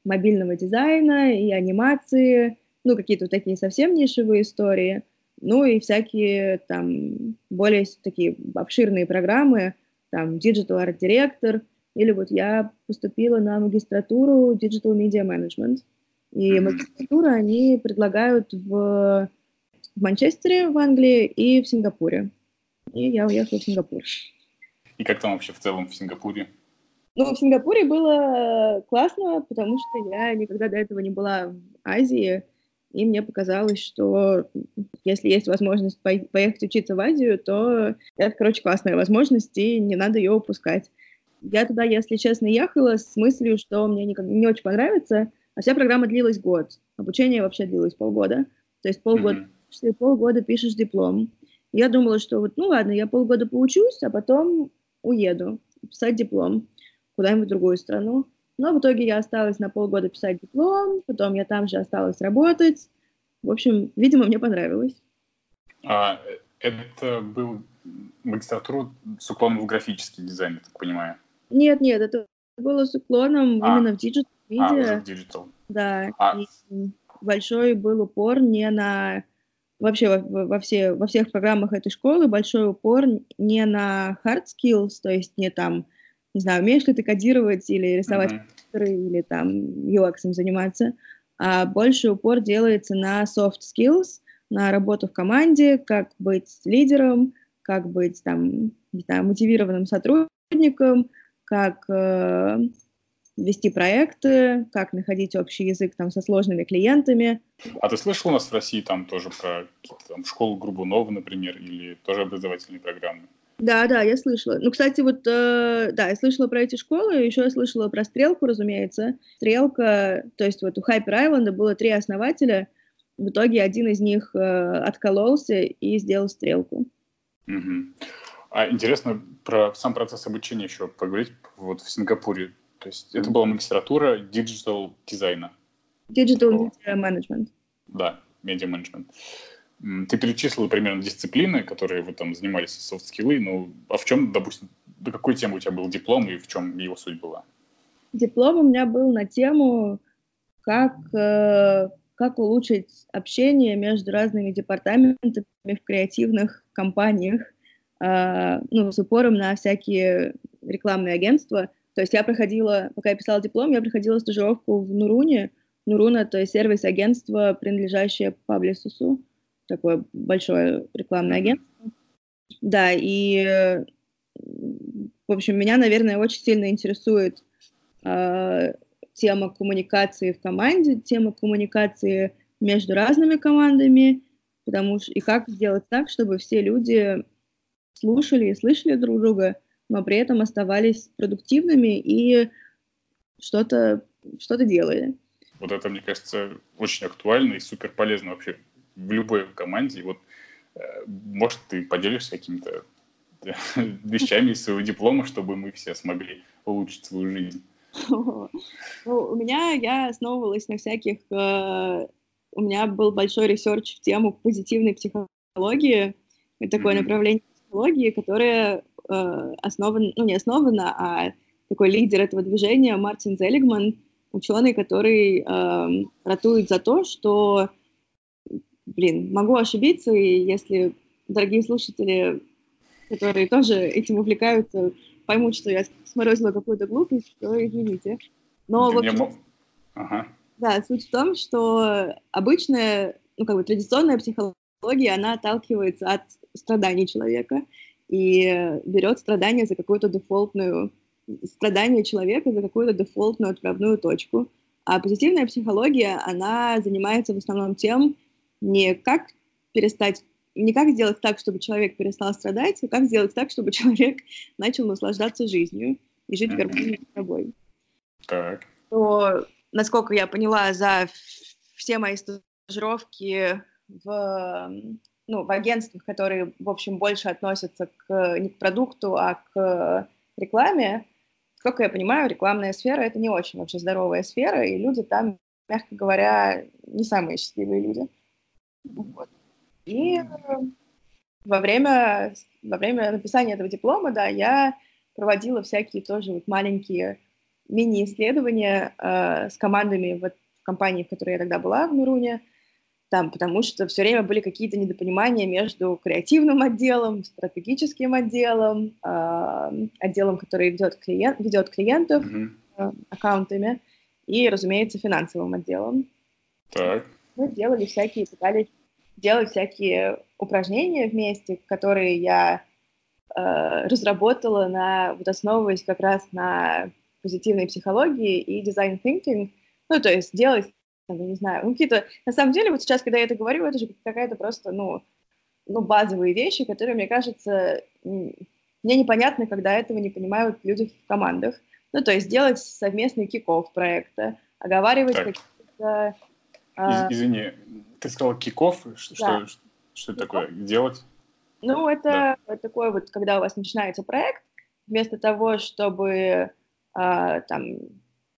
мобильного дизайна, и анимации, ну, какие-то такие совсем нишевые истории, ну, и всякие там более такие обширные программы, там, Digital Art Director, или вот я поступила на магистратуру Digital Media Management, и магистратуру они предлагают в, в Манчестере, в Англии, и в Сингапуре. И я уехала в Сингапур. И как там вообще в целом в Сингапуре? Ну, в Сингапуре было классно, потому что я никогда до этого не была в Азии, и мне показалось, что если есть возможность поехать учиться в Азию, то это, короче, классная возможность, и не надо ее упускать. Я туда, если честно, ехала с мыслью, что мне не, не очень понравится, а вся программа длилась год. Обучение вообще длилось полгода. То есть полгода, mm-hmm. Полгода пишешь диплом. Я думала, что вот, ну ладно, я полгода поучусь, а потом уеду писать диплом куда-нибудь в другую страну. Но в итоге я осталась на полгода писать диплом, потом я там же осталась работать. В общем, видимо, мне понравилось. А, это был магистратура с уклоном в графический дизайн, я так понимаю? Нет, нет, это было с уклоном а. именно в digital а, уже в digital. Да, а. и большой был упор не на... Вообще во, во, все, во всех программах этой школы большой упор не на hard skills, то есть не там не знаю, умеешь ли ты кодировать или рисовать mm-hmm. или там UX заниматься, а больше упор делается на soft skills, на работу в команде, как быть лидером, как быть там, не знаю, мотивированным сотрудником, как э, вести проекты, как находить общий язык там со сложными клиентами. А ты слышал у нас в России там тоже про там, школу Грубунова, например, или тоже образовательные программы? Да, да, я слышала. Ну, кстати, вот, э, да, я слышала про эти школы, еще я слышала про Стрелку, разумеется. Стрелка, то есть вот у Hyper Island а было три основателя, в итоге один из них э, откололся и сделал Стрелку. Угу. А интересно про сам процесс обучения еще поговорить вот в Сингапуре. То есть это была магистратура digital дизайна. Digital Media Management. Да, медиа менеджмент. Ты перечислил примерно дисциплины, которые вы там занимались, софт-скиллы, ну, а в чем, допустим, до какой темы у тебя был диплом и в чем его суть была? Диплом у меня был на тему, как, э, как улучшить общение между разными департаментами в креативных компаниях, э, ну, с упором на всякие рекламные агентства. То есть я проходила, пока я писала диплом, я проходила стажировку в Нуруне. Нуруна — это сервис-агентство, принадлежащее Паблисусу такое большое рекламное агентство. Да, и, в общем, меня, наверное, очень сильно интересует э, тема коммуникации в команде, тема коммуникации между разными командами, потому что и как сделать так, чтобы все люди слушали и слышали друг друга, но при этом оставались продуктивными и что-то что делали. Вот это, мне кажется, очень актуально и супер полезно вообще в любой команде. И вот, э, может, ты поделишься какими-то вещами из своего диплома, чтобы мы все смогли улучшить свою жизнь. Ну, у меня я основывалась на всяких... Э, у меня был большой research в тему позитивной психологии. Такое mm-hmm. направление психологии, которое э, основано, ну не основано, а такой лидер этого движения Мартин Зелигман, ученый, который э, ратует за то, что блин, могу ошибиться, и если дорогие слушатели, которые тоже этим увлекаются, поймут, что я сморозила какую-то глупость, то извините. Но, в общем, ага. да, суть в том, что обычно ну, как бы традиционная психология, она отталкивается от страданий человека и берет страдания за какую-то дефолтную, страдание человека за какую-то дефолтную отправную точку. А позитивная психология, она занимается в основном тем, не как перестать, не как сделать так, чтобы человек перестал страдать, а как сделать так, чтобы человек начал наслаждаться жизнью и жить в гармонии с собой. Так. То, насколько я поняла, за все мои стажировки в, ну, в агентствах, которые, в общем, больше относятся к, не к продукту, а к рекламе, Сколько я понимаю, рекламная сфера — это не очень вообще здоровая сфера, и люди там, мягко говоря, не самые счастливые люди. Вот. И во время, во время написания этого диплома, да, я проводила всякие тоже вот маленькие мини-исследования э, с командами вот в компании, в которой я тогда была, в Мируне, там, потому что все время были какие-то недопонимания между креативным отделом, стратегическим отделом, э, отделом, который ведет, клиент, ведет клиентов mm-hmm. э, аккаунтами, и, разумеется, финансовым отделом. Так. Мы делали всякие, пытались делать всякие упражнения вместе, которые я э, разработала на, вот основываясь как раз на позитивной психологии и дизайн thinking, ну, то есть делать я не знаю, ну, какие-то, на самом деле, вот сейчас, когда я это говорю, это же какая-то просто, ну, ну, базовые вещи, которые, мне кажется, мне непонятны, когда этого не понимают люди в командах. Ну, то есть делать совместный киков проекта, оговаривать какие-то... А... Извини, ты сказал киков? Что, да. что, что это такое? Делать? Ну, это да. такое вот, когда у вас начинается проект, вместо того, чтобы, а, там,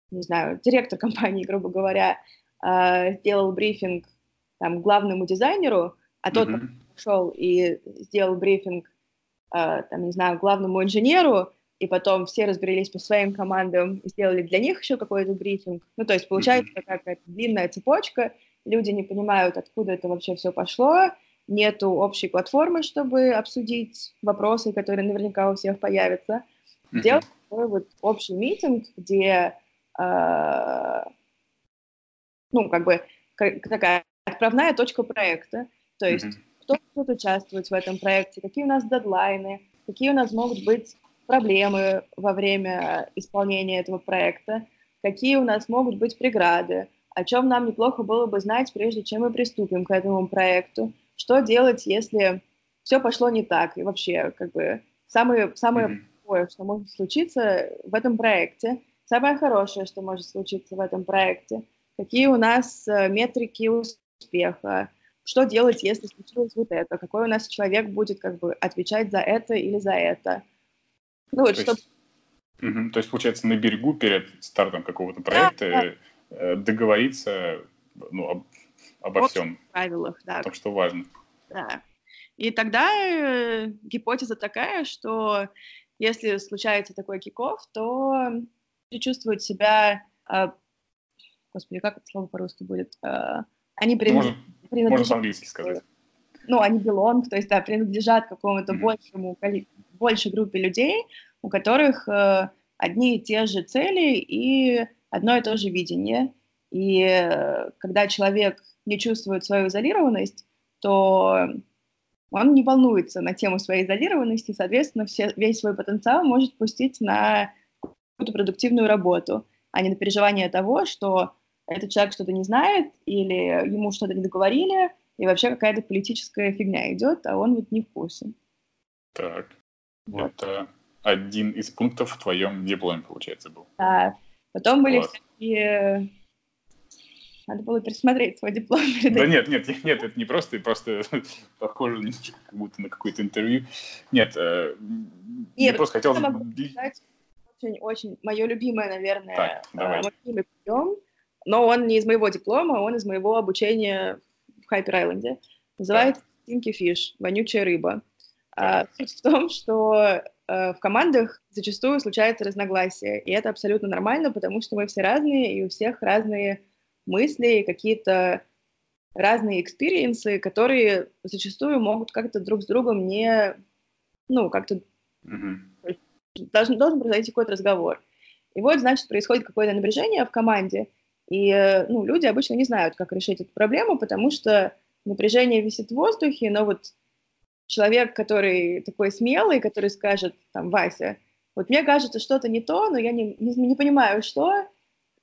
не знаю, директор компании, грубо говоря, э, сделал брифинг там, главному дизайнеру, а тот mm-hmm. пошел и сделал брифинг, э, там, не знаю, главному инженеру, и потом все разбрелись по своим командам и сделали для них еще какой-то брифинг. Ну, то есть получается mm-hmm. какая-то длинная цепочка, люди не понимают, откуда это вообще все пошло, нету общей платформы, чтобы обсудить вопросы, которые наверняка у всех появятся. Mm-hmm. Делать такой вот общий митинг, где э, ну, как бы такая отправная точка проекта, то есть mm-hmm. кто будет участвовать в этом проекте, какие у нас дедлайны, какие у нас могут быть проблемы во время исполнения этого проекта, какие у нас могут быть преграды, о чем нам неплохо было бы знать, прежде чем мы приступим к этому проекту, что делать, если все пошло не так, и вообще, как бы, самое, самое mm-hmm. плохое, что может случиться в этом проекте, самое хорошее, что может случиться в этом проекте – какие у нас э, метрики успеха, что делать, если случилось вот это, какой у нас человек будет как бы отвечать за это или за это. Ну, вот, то, чтобы... есть, угу, то есть, получается, на берегу перед стартом какого-то проекта да, да. Э, договориться ну, об, обо всем. правилах, да. Так что важно. Да. И тогда э, гипотеза такая, что если случается такой киков, то чувствуют себя э, господи, как это слово по-русски будет? Uh, они принадлежат... Можно, можно по-английски сказать. Ну, они belong, то есть, да, принадлежат какому-то mm-hmm. большему, большей группе людей, у которых uh, одни и те же цели и одно и то же видение. И uh, когда человек не чувствует свою изолированность, то он не волнуется на тему своей изолированности, соответственно, все, весь свой потенциал может пустить на какую-то продуктивную работу, а не на переживание того, что этот человек что-то не знает, или ему что-то не договорили, и вообще какая-то политическая фигня идет, а он вот не в курсе. Так, вот. это один из пунктов в твоем дипломе, получается, был. Да, потом были вот. всякие... Надо было пересмотреть свой диплом. Да нет, нет, нет, это не просто, просто похоже как будто на какое-то интервью. Нет, э, нет я просто хотел... Очень, очень, мое любимое, наверное, так, давай. мой любимый прием — но он не из моего диплома, он из моего обучения в Hyper Island е. Называется Stinky Fish, вонючая рыба. А, суть в том, что а, в командах зачастую случается разногласия, и это абсолютно нормально, потому что мы все разные, и у всех разные мысли, какие-то разные experience ы, которые зачастую могут как-то друг с другом не, ну, как-то mm-hmm. должен, должен произойти какой-то разговор. И вот, значит, происходит какое-то напряжение в команде, и ну, люди обычно не знают, как решить эту проблему, потому что напряжение висит в воздухе, но вот человек, который такой смелый, который скажет, там, Вася, вот мне кажется, что-то не то, но я не, не, не понимаю, что,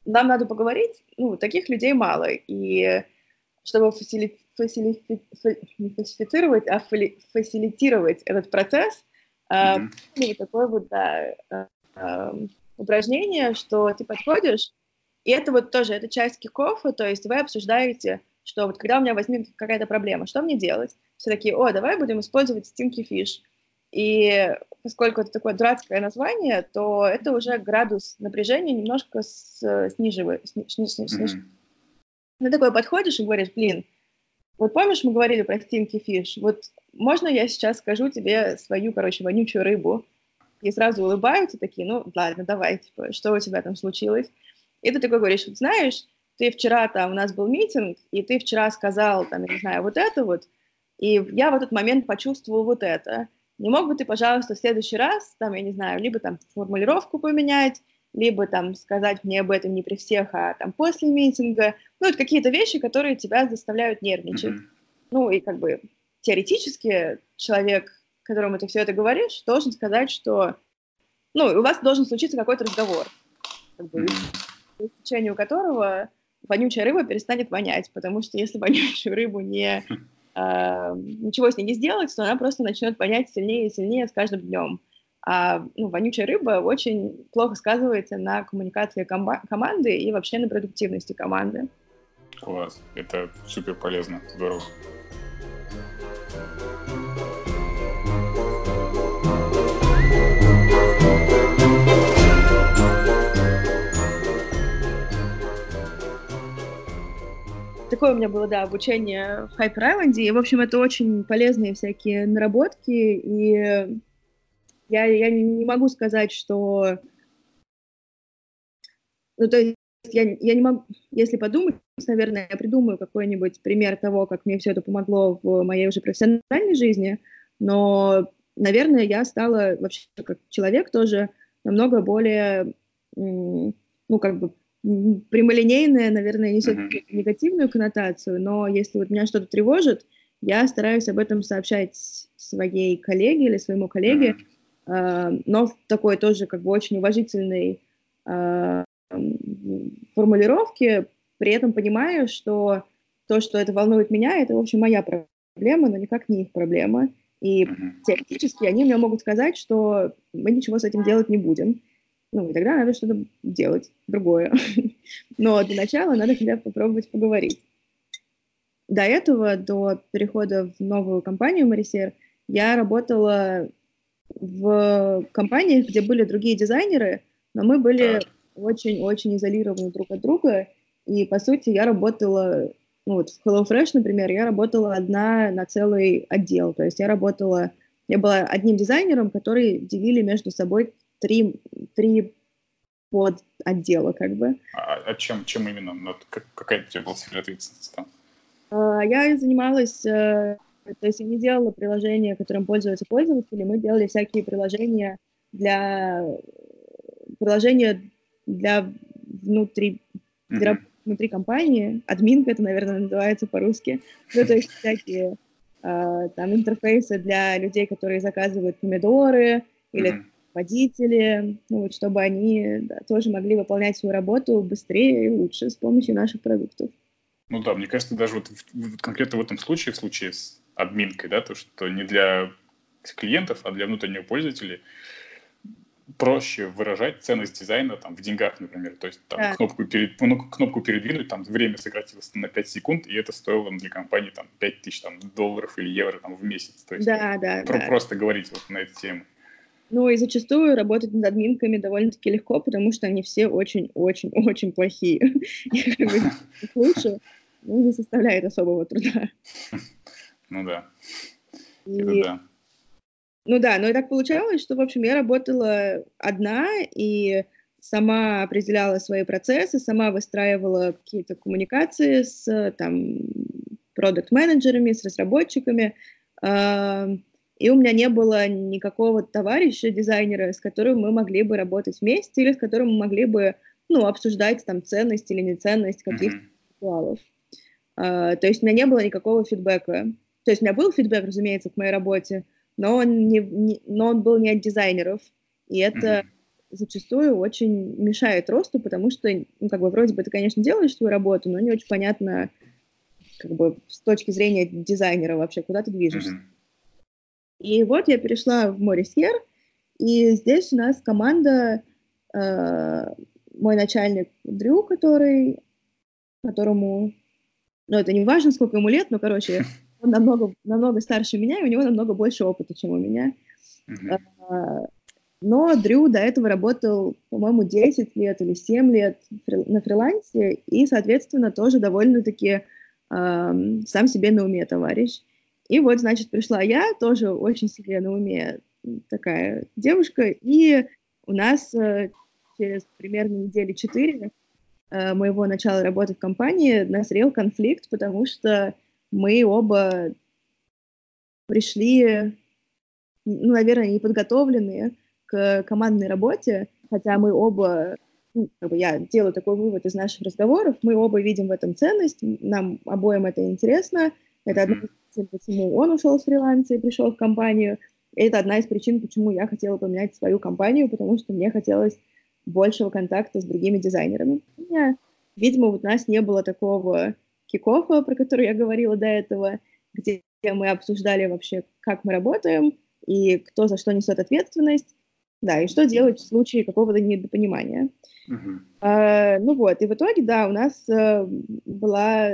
нам надо поговорить, ну, таких людей мало, и чтобы фасили, фасили, не а фали, фасилитировать этот процесс, mm-hmm. э, такое вот, да, э, э, упражнение, что ты подходишь, и это вот тоже, это часть кикофа, то есть вы обсуждаете, что вот когда у меня возникнет какая-то проблема, что мне делать? Все такие, о, давай будем использовать Stinky Fish. И поскольку это такое дурацкое название, то это уже градус напряжения немножко сниживает. Сни, сни, сни, mm-hmm. Ты такой подходишь и говоришь, блин, вот помнишь, мы говорили про Stinky Fish? Вот можно я сейчас скажу тебе свою, короче, вонючую рыбу? И сразу улыбаются такие, ну, ладно, давай, типа, что у тебя там случилось? И ты такой говоришь, знаешь, ты вчера там, у нас был митинг, и ты вчера сказал, там, я не знаю, вот это вот, и я в этот момент почувствовал вот это. Не мог бы ты, пожалуйста, в следующий раз, там, я не знаю, либо там формулировку поменять, либо там сказать мне об этом не при всех, а там после митинга. Ну, это какие-то вещи, которые тебя заставляют нервничать. Mm-hmm. Ну, и как бы теоретически человек, которому ты все это говоришь, должен сказать, что, ну, у вас должен случиться какой-то разговор. Как бы, mm-hmm по течению которого вонючая рыба перестанет вонять, потому что если вонючую рыбу не э, ничего с ней не сделать, то она просто начнет вонять сильнее и сильнее с каждым днем. А ну, вонючая рыба очень плохо сказывается на коммуникации ком- команды и вообще на продуктивности команды. Класс, это супер полезно, здорово. Такое у меня было, да, обучение в Hyper Island, и, в общем, это очень полезные всякие наработки, и я, я не могу сказать, что... Ну, то есть я, я не могу, если подумать, наверное, я придумаю какой-нибудь пример того, как мне все это помогло в моей уже профессиональной жизни, но, наверное, я стала вообще как человек тоже намного более, ну, как бы прямолинейная, наверное, несет uh-huh. негативную коннотацию, но если вот меня что-то тревожит, я стараюсь об этом сообщать своей коллеге или своему коллеге, uh-huh. э, но в такой тоже как бы очень уважительной э, формулировке, при этом понимаю, что то, что это волнует меня, это, в общем, моя проблема, но никак не их проблема. И uh-huh. теоретически они мне могут сказать, что мы ничего с этим делать не будем. Ну, и тогда надо что-то делать другое. Но для начала надо хотя бы попробовать поговорить. До этого, до перехода в новую компанию Марисер, я работала в компаниях, где были другие дизайнеры, но мы были очень-очень изолированы друг от друга. И, по сути, я работала, ну вот в HelloFresh, например, я работала одна на целый отдел. То есть я работала, я была одним дизайнером, который делили между собой три, три под отдела, как бы. А, а чем, чем именно? Ну, как, какая у тебя была сфера ответственности там? Uh, я занималась, uh, то есть я не делала приложения, которым пользуются пользователи, мы делали всякие приложения для приложения для внутри, mm-hmm. для, внутри компании, админка это, наверное, называется по-русски, ну, то есть всякие uh, там интерфейсы для людей, которые заказывают помидоры или водители, ну, вот, чтобы они да, тоже могли выполнять свою работу быстрее и лучше с помощью наших продуктов. Ну да, мне кажется, даже вот, вот конкретно в этом случае, в случае с админкой, да, то, что не для клиентов, а для внутреннего пользователя проще выражать ценность дизайна там, в деньгах, например. То есть там, да. кнопку, перед, ну, кнопку передвинуть, там время сократилось на 5 секунд, и это стоило для компании там, 5 тысяч там, долларов или евро там, в месяц. То есть да, да, про- да. просто говорить вот на эту тему. Ну и зачастую работать над админками довольно-таки легко, потому что они все очень-очень-очень плохие. Лучше ну, не составляет особого труда. Ну да. И... да. Ну да, но и так получалось, что, в общем, я работала одна и сама определяла свои процессы, сама выстраивала какие-то коммуникации с там продукт-менеджерами, с разработчиками, и у меня не было никакого товарища, дизайнера, с которым мы могли бы работать вместе или с которым мы могли бы ну, обсуждать там ценность или неценность каких-то ритуалов. Uh, то есть у меня не было никакого фидбэка. То есть у меня был фидбэк, разумеется, к моей работе, но он, не, не, но он был не от дизайнеров. И это зачастую очень мешает росту, потому что, ну, как бы, вроде бы ты, конечно, делаешь свою работу, но не очень понятно, как бы, с точки зрения дизайнера вообще, куда ты движешься. Mm-hmm. И вот я перешла в Морисьер, и здесь у нас команда, э, мой начальник Дрю, который, которому, ну, это не важно, сколько ему лет, но, короче, он намного, намного старше меня, и у него намного больше опыта, чем у меня. Mm-hmm. Но Дрю до этого работал, по-моему, 10 лет или 7 лет на фрилансе, и, соответственно, тоже довольно-таки э, сам себе на уме товарищ. И вот, значит, пришла я, тоже очень себе на уме такая девушка, и у нас э, через примерно недели 4 э, моего начала работы в компании назрел конфликт, потому что мы оба пришли, ну, наверное, неподготовленные к командной работе, хотя мы оба, ну, как бы я делаю такой вывод из наших разговоров, мы оба видим в этом ценность, нам обоим это интересно, это одна из причин, почему он ушел с фриланса и пришел в компанию, и это одна из причин, почему я хотела поменять свою компанию, потому что мне хотелось большего контакта с другими дизайнерами. У меня, видимо, вот у нас не было такого кикофа, про который я говорила до этого, где мы обсуждали вообще, как мы работаем и кто за что несет ответственность. Да, и что делать в случае какого-то недопонимания. Uh-huh. А, ну вот, и в итоге, да, у нас а, была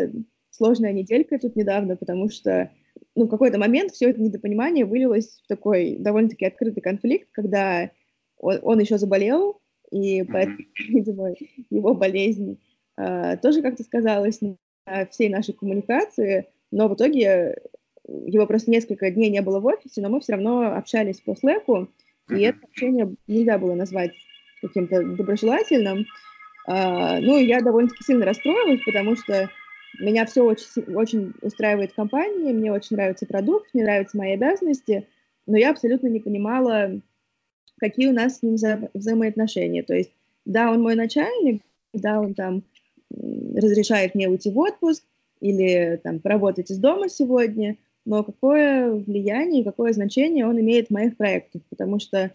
сложная неделька тут недавно, потому что ну, в какой-то момент все это недопонимание вылилось в такой довольно-таки открытый конфликт, когда он, он еще заболел, и поэтому, видимо, его болезнь а, тоже как-то сказалась на всей нашей коммуникации, но в итоге его просто несколько дней не было в офисе, но мы все равно общались по Slack, и это общение нельзя было назвать каким-то доброжелательным. А, ну, я довольно-таки сильно расстроилась, потому что меня все очень, очень устраивает в компании, мне очень нравится продукт, мне нравятся мои обязанности, но я абсолютно не понимала, какие у нас с ним вза взаимоотношения. То есть, да, он мой начальник, да, он там разрешает мне уйти в отпуск или там поработать из дома сегодня, но какое влияние какое значение он имеет в моих проектах, потому что э,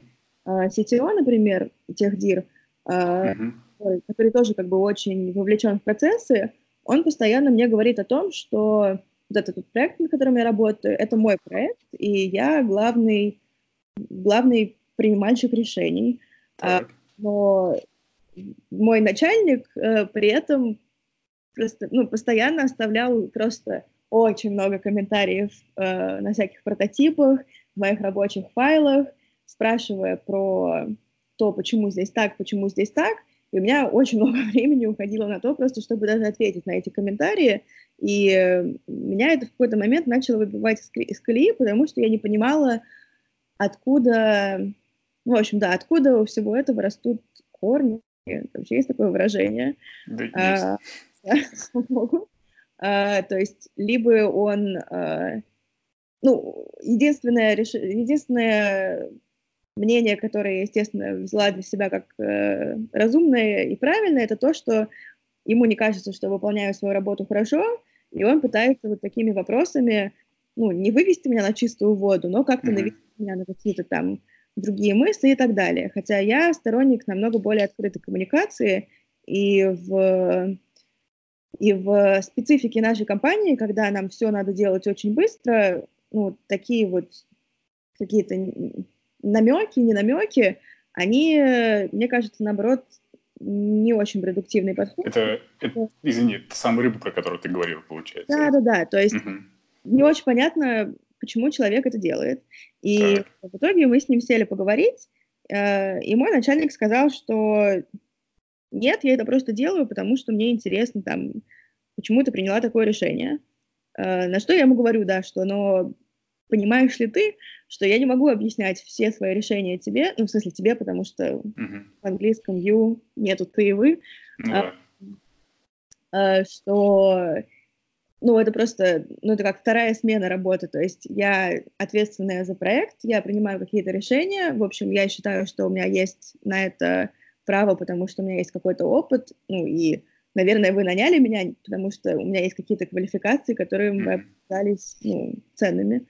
CTO, например, техдир, э, uh-huh. который, который тоже как бы очень вовлечен в процессы, он постоянно мне говорит о том, что вот этот проект, над которым я работаю, это мой проект, и я главный, главный принимальщик решений. А, но мой начальник э, при этом просто, ну, постоянно оставлял просто очень много комментариев э, на всяких прототипах, в моих рабочих файлах, спрашивая про то, почему здесь так, почему здесь так. И у меня очень много времени уходило на то, просто чтобы даже ответить на эти комментарии. И меня это в какой-то момент начало выбивать из колеи, потому что я не понимала, откуда, ну, в общем, да, откуда у всего этого растут корни. Вообще есть такое выражение. Да, а, есть. Uh, то есть либо он, uh, ну, единственное, реш... единственное мнение, которое, естественно, взяла для себя как uh, разумное и правильное, это то, что ему не кажется, что выполняю свою работу хорошо, и он пытается вот такими вопросами, ну, не вывести меня на чистую воду, но как-то mm-hmm. навести меня на какие-то там другие мысли и так далее. Хотя я сторонник намного более открытой коммуникации, и в и в специфике нашей компании, когда нам все надо делать очень быстро, ну, такие вот какие-то намеки, не намеки, они, мне кажется, наоборот, не очень продуктивный подход. Это, это извини, это самая рыба, про которую ты говорил, получается. Да, да, да. То есть угу. не очень понятно, почему человек это делает. И так. в итоге мы с ним сели поговорить, э, и мой начальник сказал, что нет, я это просто делаю, потому что мне интересно, там, почему ты приняла такое решение. Э, на что я ему говорю, да, что, но понимаешь ли ты, что я не могу объяснять все свои решения тебе, ну, в смысле тебе, потому что uh-huh. в английском you нету ты и вы, ну, а, а, что, ну, это просто, ну, это как вторая смена работы, то есть я ответственная за проект, я принимаю какие-то решения, в общем, я считаю, что у меня есть на это право, потому что у меня есть какой-то опыт, ну и наверное, вы наняли меня, потому что у меня есть какие-то квалификации, которые мы оказались ну, ценными.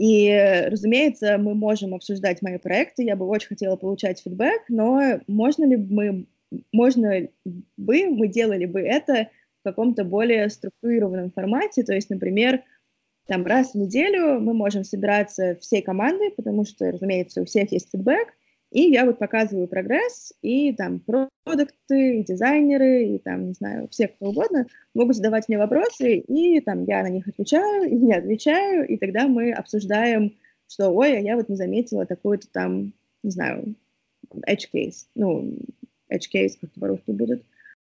И, разумеется, мы можем обсуждать мои проекты, я бы очень хотела получать фидбэк, но можно ли мы, можно бы мы делали бы это в каком-то более структурированном формате, то есть, например, там раз в неделю мы можем собираться всей командой, потому что, разумеется, у всех есть фидбэк, и я вот показываю прогресс, и там продукты, и дизайнеры, и там, не знаю, все кто угодно могут задавать мне вопросы, и там я на них отвечаю, и не отвечаю, и тогда мы обсуждаем, что, ой, а я вот не заметила такой-то там, не знаю, edge case, ну, edge case, как это по-русски будет,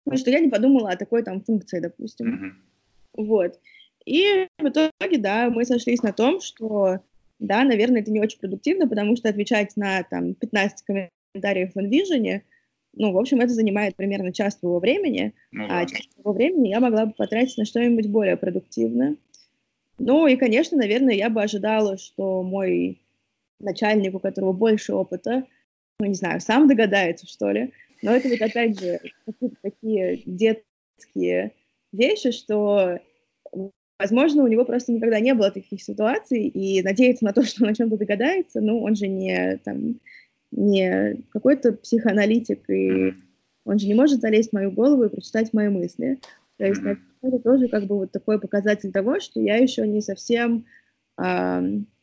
потому что я не подумала о такой там функции, допустим. Mm-hmm. Вот. И в итоге, да, мы сошлись на том, что да, наверное, это не очень продуктивно, потому что отвечать на там 15 комментариев в InVision, ну, в общем, это занимает примерно час твоего времени, ну, а да. а час твоего времени я могла бы потратить на что-нибудь более продуктивное. Ну, и, конечно, наверное, я бы ожидала, что мой начальник, у которого больше опыта, ну, не знаю, сам догадается, что ли, но это вот, опять же, такие детские вещи, что Возможно, у него просто никогда не было таких ситуаций, и надеяться на то, что он о чем-то догадается, ну, он же не, там, не какой-то психоаналитик, и он же не может залезть в мою голову и прочитать мои мысли. То есть это тоже как бы вот такой показатель того, что я еще не совсем, э,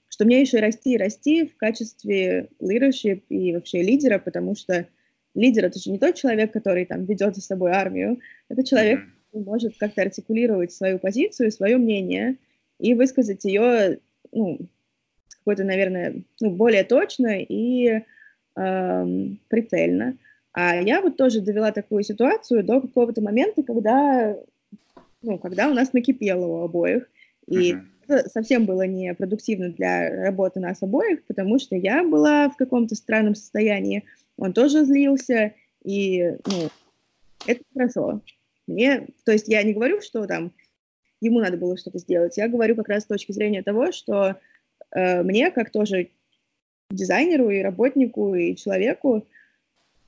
что мне еще расти и расти в качестве leadership и вообще лидера, потому что лидер это же не тот человек, который там ведет за собой армию, это человек, может как-то артикулировать свою позицию, свое мнение и высказать ее, ну, какой-то, наверное, ну, более точно и эм, прицельно. А я вот тоже довела такую ситуацию до какого-то момента, когда, ну, когда у нас накипело у обоих, и uh-huh. это совсем было не продуктивно для работы нас обоих, потому что я была в каком-то странном состоянии, он тоже злился, и, ну, это хорошо. Мне, то есть я не говорю, что там ему надо было что-то сделать, я говорю как раз с точки зрения того, что э, мне, как тоже дизайнеру и работнику и человеку,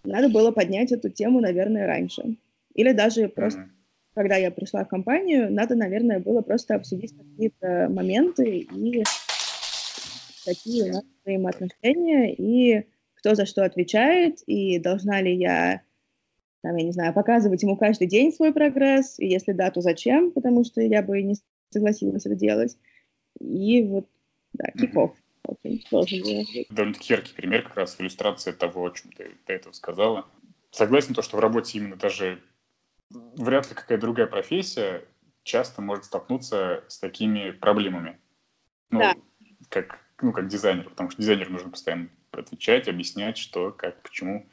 надо было поднять эту тему, наверное, раньше. Или даже просто, mm-hmm. когда я пришла в компанию, надо, наверное, было просто обсудить какие-то моменты и какие у нас взаимоотношения, и кто за что отвечает, и должна ли я там, я не знаю, показывать ему каждый день свой прогресс, и если да, то зачем, потому что я бы не согласилась это делать. И вот, да, киков. Очень Довольно-таки яркий пример как раз иллюстрация того, о чем ты до этого сказала. Согласен то, что в работе именно даже вряд ли какая другая профессия часто может столкнуться с такими проблемами. Ну, да. как, ну, как дизайнер, потому что дизайнеру нужно постоянно отвечать, объяснять, что, как, почему.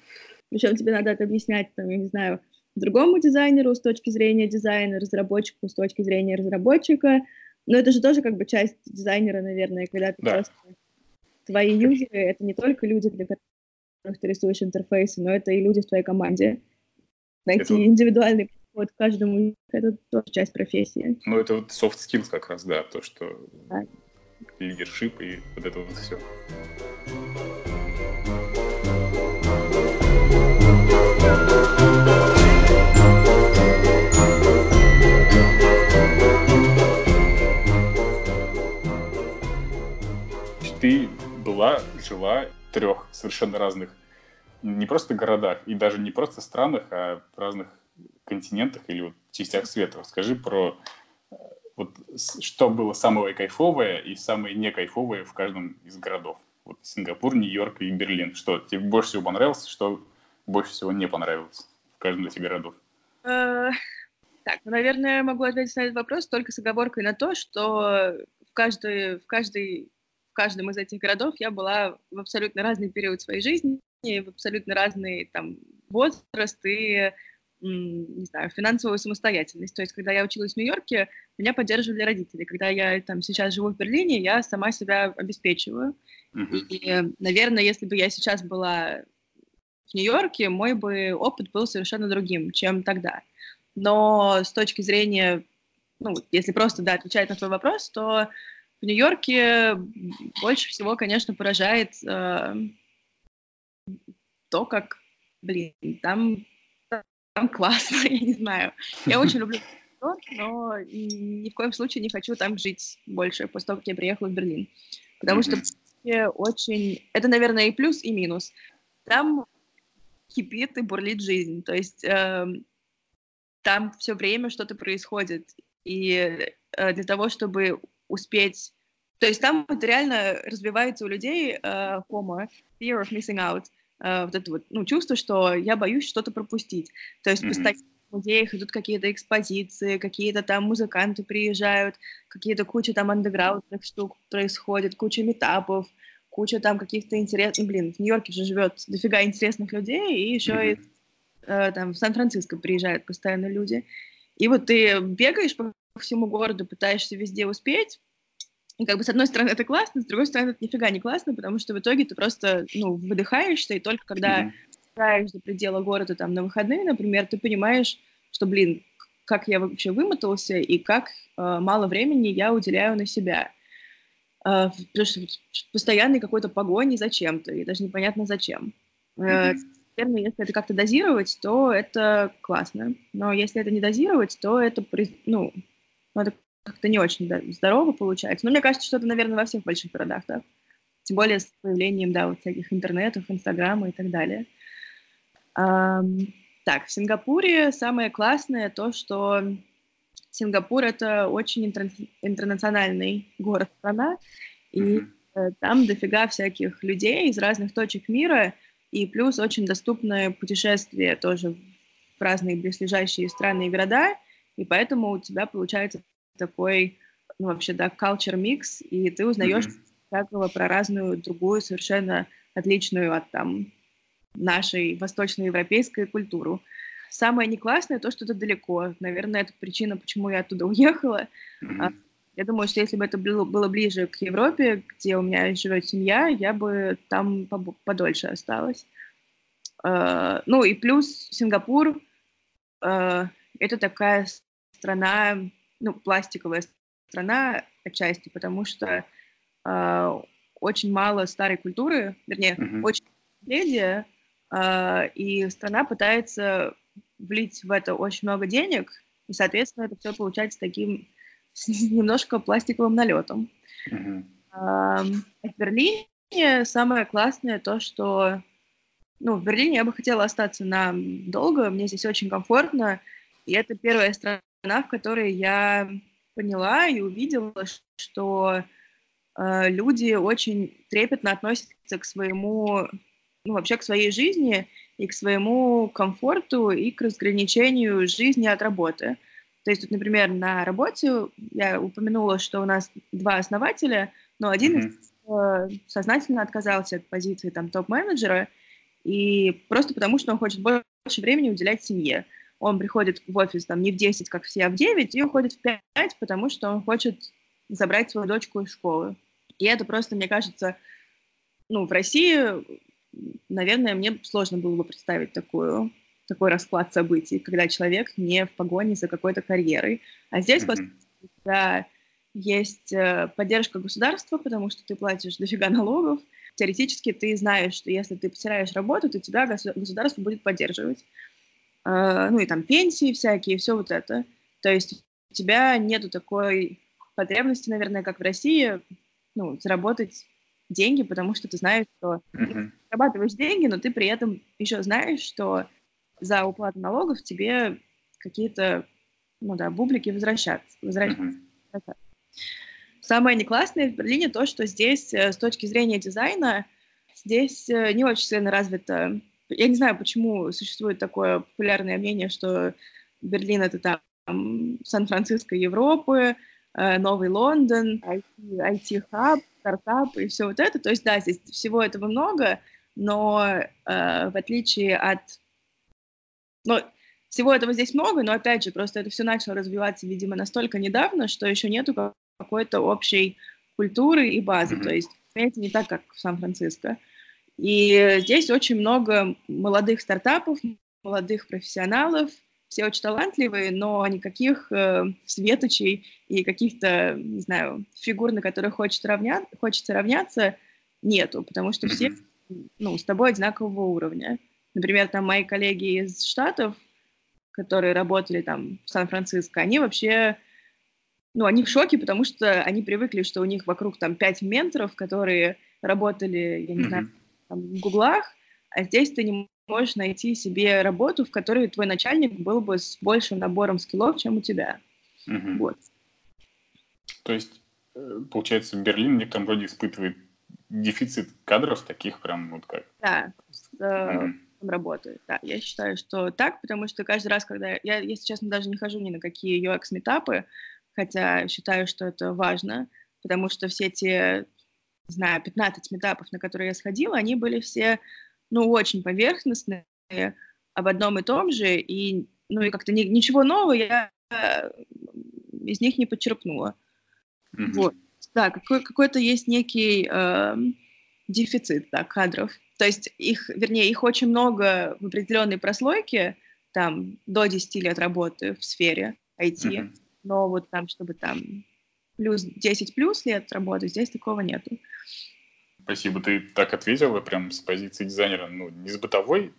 Причем тебе надо это объяснять, там, я не знаю, другому дизайнеру с точки зрения дизайна, разработчику с точки зрения разработчика. Но это же тоже как бы часть дизайнера, наверное, когда ты да. просто... Твои юзеры — это не только люди, для которых ты рисуешь интерфейсы, но это и люди в твоей команде. Найти это... индивидуальный подход к каждому — это тоже часть профессии. Ну, это вот soft skills как раз, да, то, что да. лидершип и вот это вот все. Ты была, жила в трех совершенно разных, не просто городах, и даже не просто странах, а в разных континентах или вот частях света. Скажи про э, вот что было самое кайфовое и самое не кайфовое в каждом из городов. Вот Сингапур, Нью-Йорк и Берлин. Что тебе больше всего понравилось, что больше всего не понравилось в каждом из этих городов? Э, так, ну, наверное, могу ответить на этот вопрос только с оговоркой на то, что в, каждой, в, каждой, в каждом из этих городов я была в абсолютно разный период своей жизни, в абсолютно разный там возраст и не знаю, финансовую самостоятельность. То есть, когда я училась в Нью-Йорке, меня поддерживали родители. Когда я там сейчас живу в Берлине, я сама себя обеспечиваю. Uh-huh. И, наверное, если бы я сейчас была в Нью-Йорке, мой бы опыт был совершенно другим, чем тогда. Но с точки зрения, ну, если просто, да, отвечать на твой вопрос, то в Нью-Йорке больше всего, конечно, поражает э, то, как, блин, там, там классно, я не знаю. Я очень люблю город, но ни в коем случае не хочу там жить больше после того, как я приехала в Берлин. Потому что очень... Это, наверное, и плюс, и минус. Там кипит и бурлит жизнь. То есть э, там все время что-то происходит. И э, для того, чтобы успеть... То есть там вот реально развивается у людей э, FOMO, fear of missing out, э, вот это вот ну, чувство, что я боюсь что-то пропустить. То есть mm-hmm. постоянно в музеях идут какие-то экспозиции, какие-то там музыканты приезжают, какие-то куча там андеграундных штук происходит, куча метапов, куча там каких-то интересных... Блин, в Нью-Йорке же живет дофига интересных людей, и еще mm-hmm. и э, там в Сан-Франциско приезжают постоянно люди. И вот ты бегаешь по всему городу, пытаешься везде успеть, и как бы с одной стороны это классно, с другой стороны это нифига не классно, потому что в итоге ты просто, ну, выдыхаешься, и только когда mm-hmm за пределы города там на выходные, например, ты понимаешь, что, блин, как я вообще вымотался и как э, мало времени я уделяю на себя. Э, потому что постоянный какой-то погони за чем-то, и даже непонятно зачем. Э, наверное, если это как-то дозировать, то это классно. Но если это не дозировать, то это, ну, ну это как-то не очень здорово получается. Но мне кажется, что это, наверное, во всех больших городах, да. Тем более с появлением, да, вот всяких интернетов, инстаграма и так далее. Так, в Сингапуре самое классное то, что Сингапур это очень интернациональный город, страна, и mm-hmm. там дофига всяких людей из разных точек мира, и плюс очень доступное путешествие тоже в разные близлежащие страны и города, и поэтому у тебя получается такой, ну, вообще, да, culture mix, и ты узнаешь mm-hmm. всякого про разную другую, совершенно отличную от там нашей восточноевропейской культуру. Самое не классное то, что это далеко. Наверное, это причина, почему я оттуда уехала. Mm-hmm. Я думаю, что если бы это было, ближе к Европе, где у меня живет семья, я бы там подольше осталась. Uh, ну и плюс Сингапур uh, это такая страна, ну, пластиковая страна отчасти, потому что очень мало старой культуры, вернее, mm-hmm. очень наследия, а, и страна пытается влить в это очень много денег, и, соответственно, это все получается таким немножко пластиковым налетом. Mm-hmm. В Берлине самое классное то, что ну, в Берлине я бы хотела остаться на долго, мне здесь очень комфортно, и это первая страна, в которой я поняла и увидела, что э, люди очень трепетно относятся к своему ну, вообще к своей жизни и к своему комфорту и к разграничению жизни от работы. То есть, вот, например, на работе я упомянула, что у нас два основателя, но один mm-hmm. из сознательно отказался от позиции там топ-менеджера, и просто потому, что он хочет больше времени уделять семье. Он приходит в офис там не в 10, как все, а в 9, и уходит в 5, потому что он хочет забрать свою дочку из школы. И это просто, мне кажется, ну, в России наверное, мне сложно было бы представить такую, такой расклад событий, когда человек не в погоне за какой-то карьерой. А здесь mm-hmm. у тебя есть э, поддержка государства, потому что ты платишь дофига налогов. Теоретически ты знаешь, что если ты потеряешь работу, то тебя государство будет поддерживать. Э, ну и там пенсии всякие, все вот это. То есть у тебя нету такой потребности, наверное, как в России, ну, заработать деньги, потому что ты знаешь, что mm-hmm. ты зарабатываешь деньги, но ты при этом еще знаешь, что за уплату налогов тебе какие-то, ну да, бублики возвращаться. возвращаться. Mm-hmm. Самое неклассное в Берлине то, что здесь э, с точки зрения дизайна здесь э, не очень сильно развито. Я не знаю, почему существует такое популярное мнение, что Берлин это там Сан-Франциско Европы, э, Новый Лондон, IT-хаб, стартап и все вот это. То есть, да, здесь всего этого много, но э, в отличие от... Ну, всего этого здесь много, но, опять же, просто это все начало развиваться, видимо, настолько недавно, что еще нету какой-то общей культуры и базы. Mm-hmm. То есть, понимаете, не так, как в Сан-Франциско. И здесь очень много молодых стартапов, молодых профессионалов, все очень талантливые, но никаких э, светочей и каких-то, не знаю, фигур, на которых хочется, равня... хочется равняться, нету, потому что все ну, с тобой одинакового уровня. Например, там мои коллеги из Штатов, которые работали там в Сан-Франциско, они вообще, ну, они в шоке, потому что они привыкли, что у них вокруг там пять менторов, которые работали, я не знаю, там, в гуглах, а здесь ты не можешь найти себе работу, в которой твой начальник был бы с большим набором скиллов, чем у тебя. Mm-hmm. Вот. То есть, э, получается, Берлин в некотором роде испытывает дефицит кадров таких прям вот как... Да, с, mm-hmm. работает. Да, я считаю, что так, потому что каждый раз, когда... Я, если честно, даже не хожу ни на какие UX-метапы, хотя считаю, что это важно, потому что все те, не знаю, 15 метапов, на которые я сходила, они были все, ну, очень поверхностные, об одном и том же, и, ну, и как-то ни, ничего нового я э, из них не подчеркнула. Mm-hmm. Вот. Да, какой, какой-то есть некий э, дефицит да, кадров. То есть их, вернее, их очень много в определенной прослойке, там, до 10 лет работы в сфере IT, mm-hmm. но вот там, чтобы там плюс 10 плюс лет работы, здесь такого нету. Спасибо, ты так ответила прям с позиции дизайнера, ну, не с бытовой,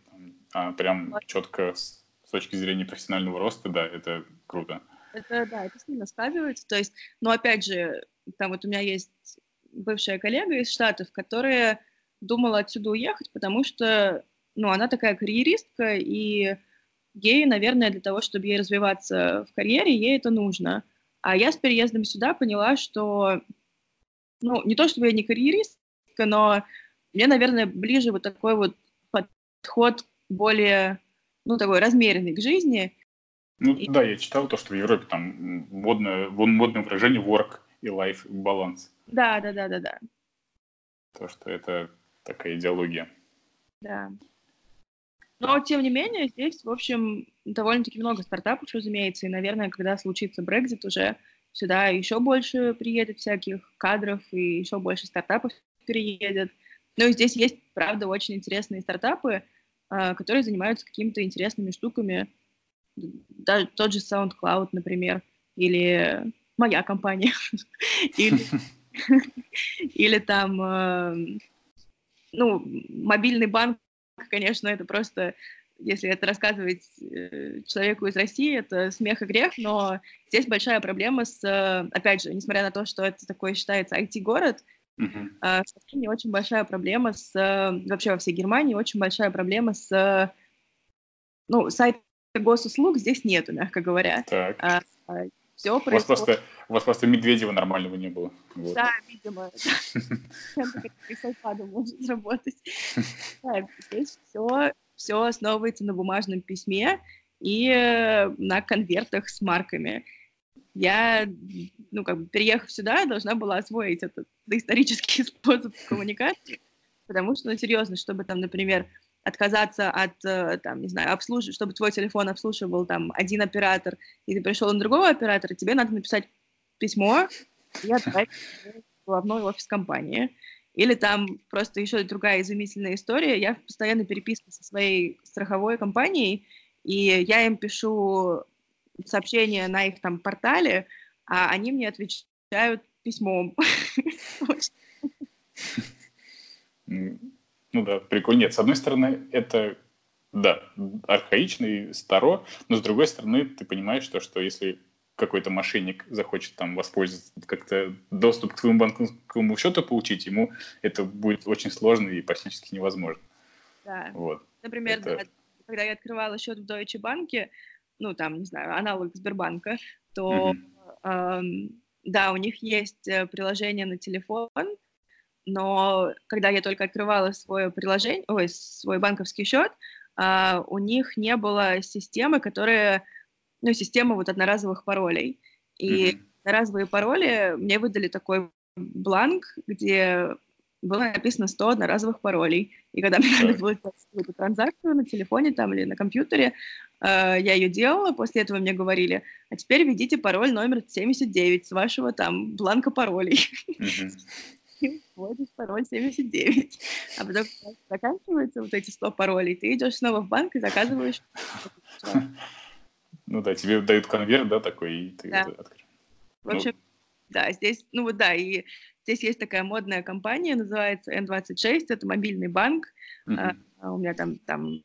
а прям вот. четко с, с точки зрения профессионального роста, да, это круто. Это, да, это сильно сказывается, то есть, но опять же, там вот у меня есть бывшая коллега из Штатов, которая думала отсюда уехать, потому что, ну, она такая карьеристка, и ей, наверное, для того, чтобы ей развиваться в карьере, ей это нужно. А я с переездом сюда поняла, что, ну, не то чтобы я не карьеристка, но мне, наверное, ближе вот такой вот подход более, ну, такой размеренный к жизни. Ну, и... да, я читал то, что в Европе там модное, модное выражение work и life баланс. Да, да, да, да, да. То, что это такая идеология. Да. Но, тем не менее, здесь, в общем, довольно-таки много стартапов, разумеется, и, наверное, когда случится Brexit, уже сюда еще больше приедет всяких кадров, и еще больше стартапов переедет. И здесь есть, правда, очень интересные стартапы, а, которые занимаются какими-то интересными штуками. Даже тот же SoundCloud, например, или моя компания, или, или там, э, ну, мобильный банк, конечно, это просто, если это рассказывать э, человеку из России, это смех и грех, но здесь большая проблема с, опять же, несмотря на то, что это такой считается IT-город, Uh-huh. Uh, в очень большая проблема с, вообще во всей Германии очень большая проблема с, ну, сайт госуслуг здесь нету, мягко говоря. Так. Uh, все происходит. У вас просто, у вас просто Медведева нормального не было. Вот. Да, видимо. С айпадом может работать. Здесь все, все основывается на бумажном письме и э, на конвертах с марками. Я, ну, как бы, переехав сюда, должна была освоить этот исторический способ коммуникации, потому что, ну, серьезно, чтобы там, например, отказаться от, э, там, не знаю, обслуживания, чтобы твой телефон обслуживал там один оператор, и ты пришел на другого оператора, тебе надо написать письмо и отправить в главной офис компании. Или там просто еще другая изумительная история. Я в постоянной переписке со своей страховой компанией, и я им пишу сообщения на их там портале, а они мне отвечают письмом. Ну да, прикольно. Нет, с одной стороны, это, да, архаично и старо, но с другой стороны, ты понимаешь то, что если какой-то мошенник захочет там воспользоваться, как-то доступ к твоему банковскому счету получить, ему это будет очень сложно и практически невозможно. Да. Вот. Например, это... да, когда я открывала счет в Deutsche Bank, ну там, не знаю, аналог Сбербанка, то mm-hmm. эм, да, у них есть э, приложение на телефон, но когда я только открывала свое приложение, ой, свой банковский счет, uh, у них не было системы, которая, ну, система вот одноразовых паролей. И mm-hmm. одноразовые пароли мне выдали такой бланк, где было написано 100 одноразовых паролей. И когда мне надо было делать эту транзакцию на телефоне там или на компьютере, э, я ее делала, после этого мне говорили, а теперь введите пароль номер 79 с вашего там бланка паролей. Mm-hmm вводишь пароль 79, а потом заканчиваются вот эти 100 паролей, ты идешь снова в банк и заказываешь. Ну да, тебе дают конверт, да, такой, и ты да. открываешь. В общем, ну... да, здесь, ну вот да, и здесь есть такая модная компания, называется N26, это мобильный банк, а, у меня там, там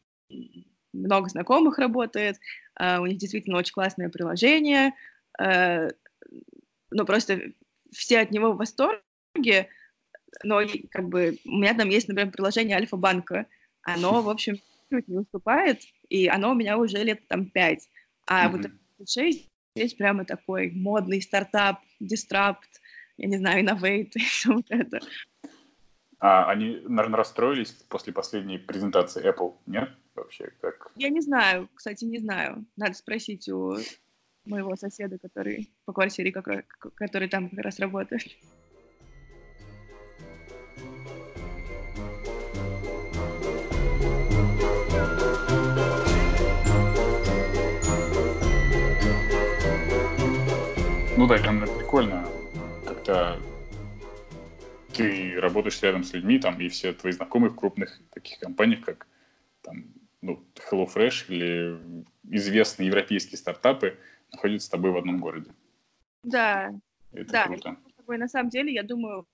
много знакомых работает, uh, у них действительно очень классное приложение, uh, ну, просто все от него в восторге, но как бы у меня там есть, например, приложение Альфа-банка, оно, в общем, не уступает, и оно у меня уже лет там пять, а mm-hmm. вот 6 здесь прямо такой модный стартап, дистрапт, я не знаю, инновейт, все вот это. А они, наверное, расстроились после последней презентации Apple, нет? Вообще, как? Я не знаю, кстати, не знаю. Надо спросить у моего соседа, который по квартире, который там как раз работает. Ну да, там прикольно, когда ты работаешь рядом с людьми, там, и все твои знакомые в крупных таких компаниях, как там, ну, HelloFresh или известные европейские стартапы находятся с тобой в одном городе. Да, это да. круто. На самом деле, я думаю,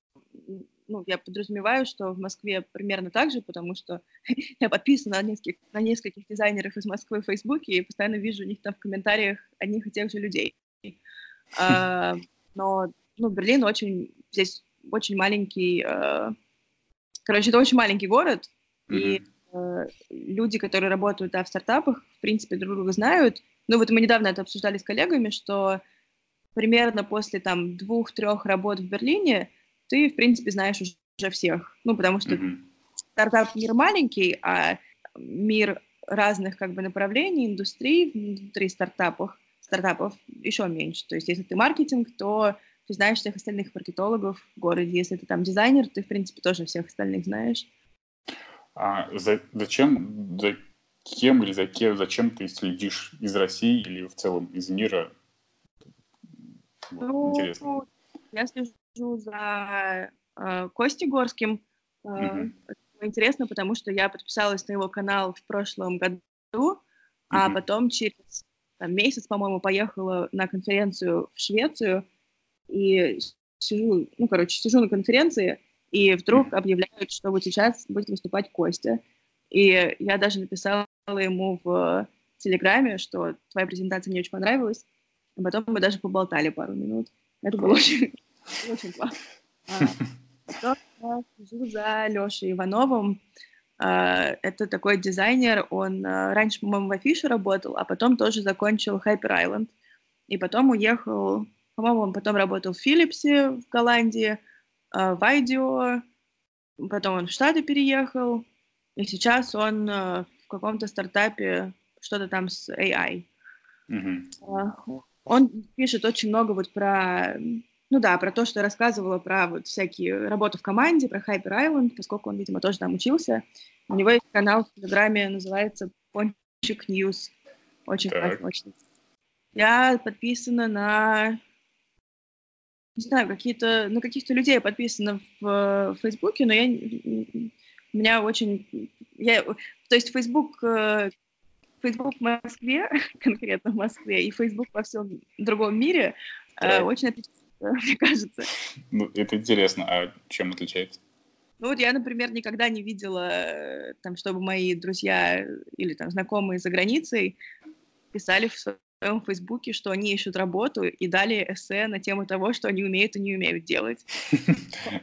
ну, я подразумеваю, что в Москве примерно так же, потому что я подписана на нескольких, на нескольких дизайнеров из Москвы в Фейсбуке и постоянно вижу у них там в комментариях одних и тех же людей. А, но, ну, Берлин очень, здесь очень маленький, э, короче, это очень маленький город, и э, люди, которые работают да, в стартапах, в принципе, друг друга знают. Ну, вот мы недавно это обсуждали с коллегами, что примерно после там двух-трех работ в Берлине ты, в принципе, знаешь уже всех. Ну, потому что mm-hmm. стартап мир маленький, а мир разных как бы направлений, индустрий внутри стартапов, стартапов еще меньше. То есть если ты маркетинг, то ты знаешь всех остальных маркетологов в городе. Если ты там дизайнер, ты, в принципе, тоже всех остальных знаешь. А за, зачем, за кем или за кем, зачем ты следишь из России или в целом из мира? Вот, ну, интересно. Я слежу за э, Костей Горским. Э, Интересно, потому что я подписалась на его канал в прошлом году, mm а потом через там, месяц, по-моему, поехала на конференцию в Швецию, и сижу, ну, короче, сижу на конференции, и вдруг объявляют, что вот сейчас будет выступать Костя. И я даже написала ему в Телеграме, что твоя презентация мне очень понравилась, а потом мы даже поболтали пару минут. Это было очень, очень классно. А я сижу за Лешей Ивановым. А, это такой дизайнер, он а, раньше, по-моему, в Афише работал, а потом тоже закончил Hyper Island. И потом уехал по-моему, он потом работал в Филлипсе в Голландии, э, в Айдио, потом он в Штаты переехал, и сейчас он э, в каком-то стартапе, что-то там с AI. Mm-hmm. Он пишет очень много вот про, ну да, про то, что я рассказывала про вот всякие работы в команде, про Hyper Island, поскольку он, видимо, тоже там учился. У него есть канал в Телеграме, называется Пончик News. Очень классно, очень. Я подписана на не знаю, какие-то, на каких-то людей подписано в, в Фейсбуке, но я, у меня очень, я, то есть Фейсбук, Фейсбук в Москве, конкретно в Москве, и Фейсбук во всем другом мире да. очень отличается, мне кажется. Ну, это интересно. А чем отличается? Ну вот я, например, никогда не видела, там, чтобы мои друзья или там знакомые за границей писали в своем Фейсбуке, что они ищут работу и дали эссе на тему того, что они умеют и не умеют делать.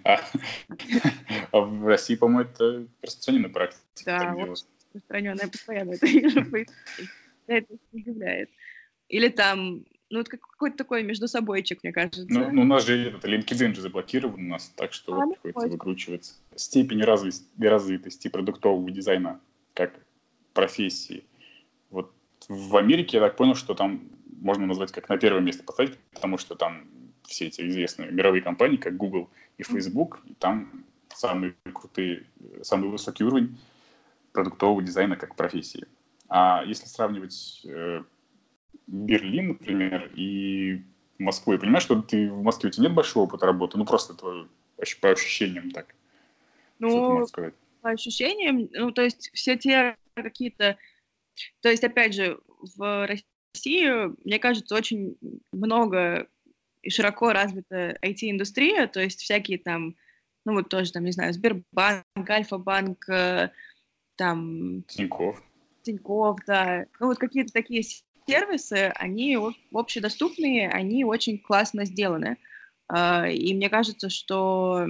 А, а в России, по-моему, это распространенная практика. Да, распространенная постоянно это. Это удивляет. Или там, ну, вот какой-то такой между собойчик, мне кажется. Ну, ну у нас же этот LinkedIn же заблокирован у нас, так что а, вот приходится выкручиваться. Степень развитости продуктового дизайна как профессии в Америке я так понял, что там можно назвать как на первое место поставить, потому что там все эти известные мировые компании, как Google и Facebook, и там самые крутые, самый высокий уровень продуктового дизайна как профессии. А если сравнивать э, Берлин, например, и Москву, я понимаю, что ты в Москве у тебя нет большого опыта работы, ну просто твое, по ощущениям так. Ну, по ощущениям, ну то есть все те какие-то то есть, опять же, в России, мне кажется, очень много и широко развита IT-индустрия, то есть всякие там, ну вот тоже там, не знаю, Сбербанк, Альфа-банк, э, там... Тинькофф. Тинькофф, да. Ну вот какие-то такие сервисы, они общедоступные, они очень классно сделаны. А, и мне кажется, что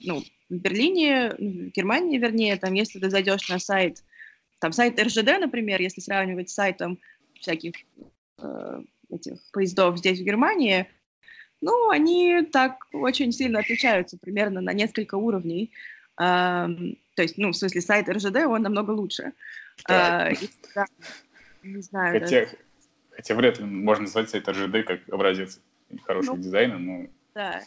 ну, в Берлине, в Германии, вернее, там, если ты зайдешь на сайт, там, сайт РЖД, например, если сравнивать с сайтом всяких э, этих поездов здесь, в Германии, ну, они так очень сильно отличаются, примерно на несколько уровней. Э, то есть, ну, в смысле, сайт РЖД, он намного лучше. Да. Э, и, да, не знаю. Хотя, да. хотя вряд ли можно назвать сайт РЖД как образец хорошего ну, дизайна, но... Да.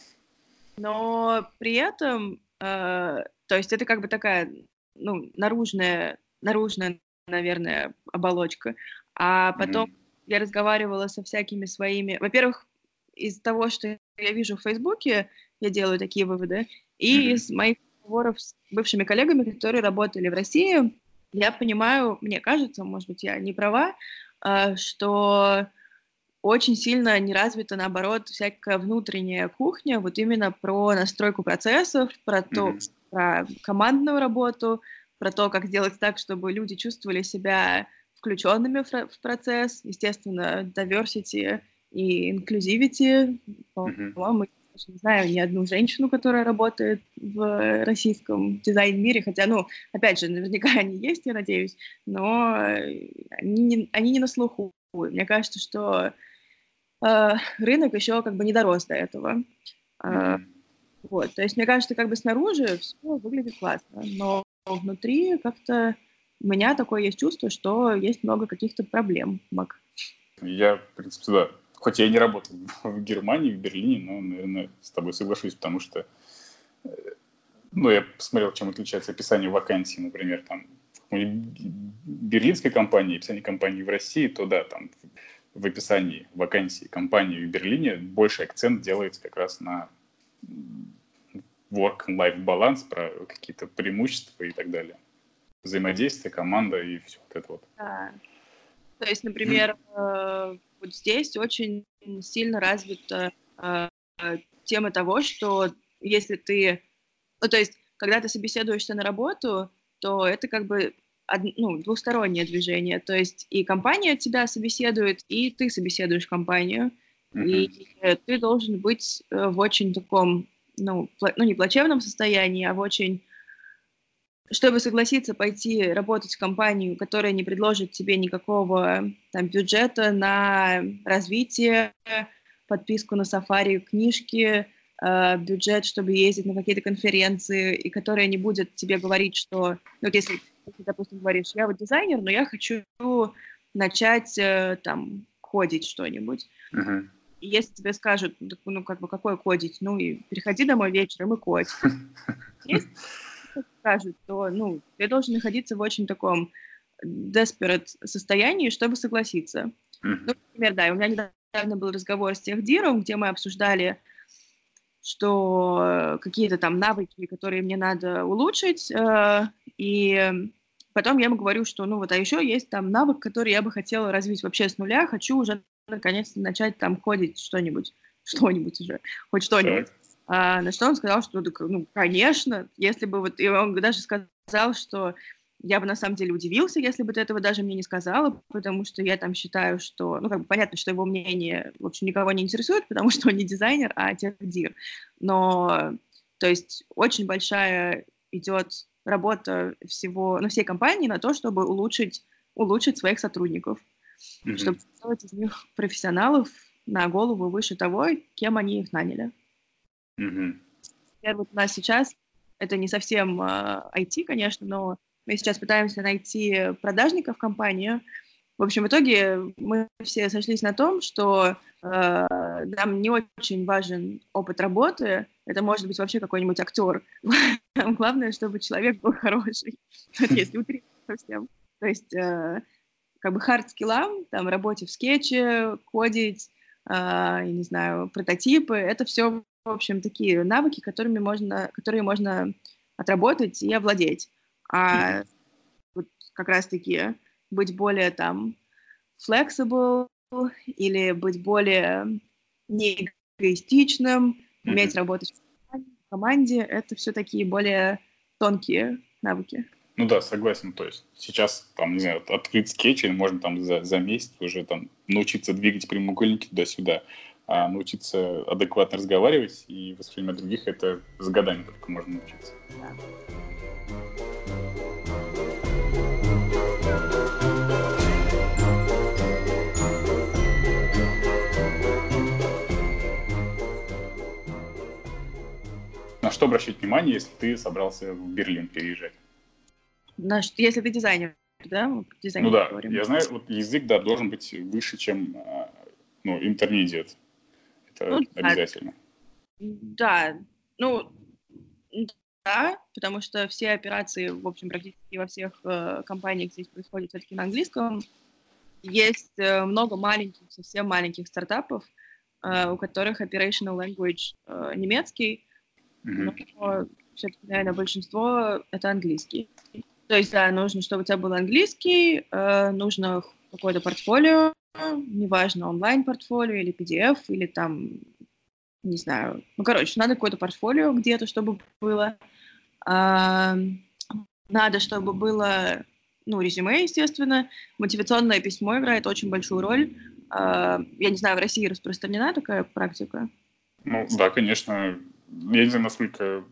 Но при этом, э, то есть это как бы такая, ну, наружная, наружная, наверное, оболочка. А потом mm-hmm. я разговаривала со всякими своими... Во-первых, из того, что я вижу в Фейсбуке, я делаю такие выводы, и mm-hmm. из моих разговоров с бывшими коллегами, которые работали в России, я понимаю, мне кажется, может быть, я не права, э, что очень сильно не развита, наоборот, всякая внутренняя кухня, вот именно про настройку процессов, про то, mm-hmm. про командную работу, про то, как сделать так, чтобы люди чувствовали себя включенными в, процесс, естественно, diversity и inclusivity. Mm-hmm. По-моему, я не знаю ни одну женщину, которая работает в российском дизайн-мире, хотя, ну, опять же, наверняка они есть, я надеюсь, но они не, они не на слуху. Мне кажется, что э, рынок еще как бы не дорос до этого. Э, вот, то есть мне кажется, как бы снаружи все выглядит классно, но внутри как-то у меня такое есть чувство, что есть много каких-то проблем, Мак. Я, в принципе, да. Хоть я и не работал в Германии, в Берлине, но, наверное, с тобой соглашусь, потому что э, ну, я посмотрел, чем отличается описание вакансий, например, там, в берлинской компании, описание компании в России, то да, там в описании вакансии компании в Берлине больше акцент делается как раз на work-life баланс, про какие-то преимущества и так далее. Взаимодействие, команда и все вот это вот. Да. То есть, например, э, вот здесь очень сильно развита э, тема того, что если ты... Ну, то есть, когда ты собеседуешься на работу, то это как бы ну, двустороннее движение. То есть и компания тебя собеседует, и ты собеседуешь компанию. Mm-hmm. И ты должен быть э, в очень таком, ну, ну, не плачевном состоянии, а в очень чтобы согласиться пойти работать в компанию, которая не предложит тебе никакого там, бюджета на развитие, подписку на сафари, книжки, э, бюджет, чтобы ездить на какие-то конференции, и которая не будет тебе говорить, что, ну, вот если ты, допустим, говоришь, я вот дизайнер, но я хочу начать э, там кодить что-нибудь. Uh-huh. И если тебе скажут, ну, как бы, какое кодить, ну, и приходи домой вечером и кодь. Если скажут, то, ну, ты должен находиться в очень таком desperate состоянии, чтобы согласиться. Ну, например, да, у меня недавно был разговор с техдиром, где мы обсуждали, что какие-то там навыки, которые мне надо улучшить, э, и потом я ему говорю, что, ну, вот, а еще есть там навык, который я бы хотела развить вообще с нуля, хочу уже наконец-то начать там кодить что-нибудь, что-нибудь уже, хоть что-нибудь. А, на что он сказал, что, ну, конечно, если бы вот, и он даже сказал, что я бы на самом деле удивился, если бы ты этого даже мне не сказала, потому что я там считаю, что, ну, как бы понятно, что его мнение, в общем, никого не интересует, потому что он не дизайнер, а техдир. Но, то есть, очень большая идет работа всего, ну, всей компании на то, чтобы улучшить, улучшить своих сотрудников, mm-hmm. чтобы сделать из них профессионалов на голову выше того, кем они их наняли. Mm-hmm. Вот у нас сейчас это не совсем э, IT, конечно, но мы сейчас пытаемся найти продажника в компанию. В общем, в итоге мы все сошлись на том, что э, нам не очень важен опыт работы. Это может быть вообще какой-нибудь актер. Главное, чтобы человек был хороший. Если утрировать совсем. То есть, э, как бы хард-скиллам, там, работе в скетче, кодить, э, я не знаю, прототипы, это все, в общем, такие навыки, которыми можно, которые можно отработать и овладеть. А вот как раз-таки быть более там flexible или быть более не эгоистичным, уметь работать в команде, это все такие более тонкие навыки. Ну да, согласен. То есть сейчас, там, не знаю, открыть скетч, можно там за, за месяц уже там научиться двигать прямоугольники туда-сюда, а научиться адекватно разговаривать и воспринимать других, это с годами только можно научиться. На что обращать внимание, если ты собрался в Берлин переезжать? На, если ты дизайнер, да? Дизайнер ну да, говорим. я знаю, вот язык, да, должен быть выше, чем а, ну, интермедиат. Это ну, обязательно. Да, ну, да, потому что все операции, в общем, практически во всех э, компаниях здесь происходят все-таки на английском. Есть э, много маленьких, совсем маленьких стартапов, э, у которых operational language э, немецкий, mm-hmm. но все-таки, наверное, большинство это английский. То есть, да, нужно, чтобы у тебя был английский, э, нужно какое-то портфолио, неважно, онлайн-портфолио или PDF, или там, не знаю, ну, короче, надо какое-то портфолио где-то, чтобы было. Э, надо, чтобы было, ну, резюме, естественно. Мотивационное письмо играет очень большую роль. Э, я не знаю, в России распространена такая практика? Ну, да, конечно. Я не знаю, насколько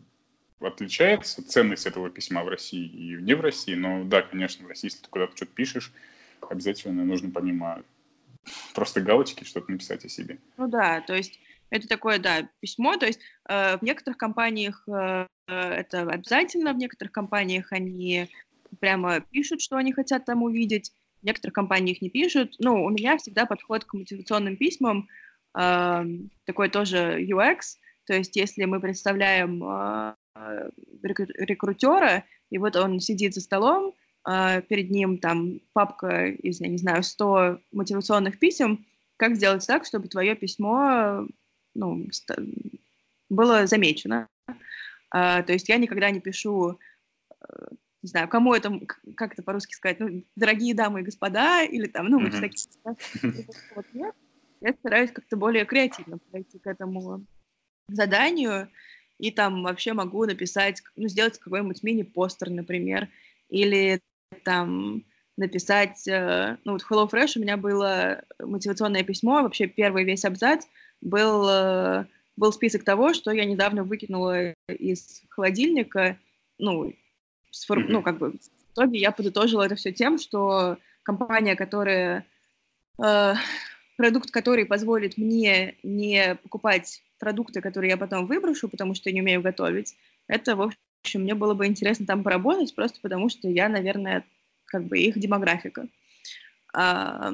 отличается ценность этого письма в России и не в России, но да, конечно, в России, если ты куда-то что-то пишешь, обязательно нужно помимо просто галочки что-то написать о себе. Ну да, то есть это такое, да, письмо, то есть э, в некоторых компаниях э, это обязательно, в некоторых компаниях они прямо пишут, что они хотят там увидеть, в некоторых компаниях не пишут. Ну, у меня всегда подход к мотивационным письмам э, такой тоже UX, то есть если мы представляем э, рекрутера, и вот он сидит за столом, э, перед ним там папка из, я не знаю, 100 мотивационных писем, как сделать так, чтобы твое письмо ну, было замечено. Э, то есть я никогда не пишу, не знаю, кому это, как это по-русски сказать, ну, дорогие дамы и господа, или там, ну, mm-hmm. такие, вот, нет. Я стараюсь как-то более креативно подойти к этому заданию, и там вообще могу написать, ну, сделать какой-нибудь мини-постер, например, или там написать, э, ну, вот в HelloFresh у меня было мотивационное письмо, вообще первый весь абзац был, э, был список того, что я недавно выкинула из холодильника, ну, сформ... ну, как бы, в итоге я подытожила это все тем, что компания, которая, э, продукт, который позволит мне не покупать продукты, которые я потом выброшу, потому что я не умею готовить, это, в общем, мне было бы интересно там поработать, просто потому что я, наверное, как бы их демографика. А,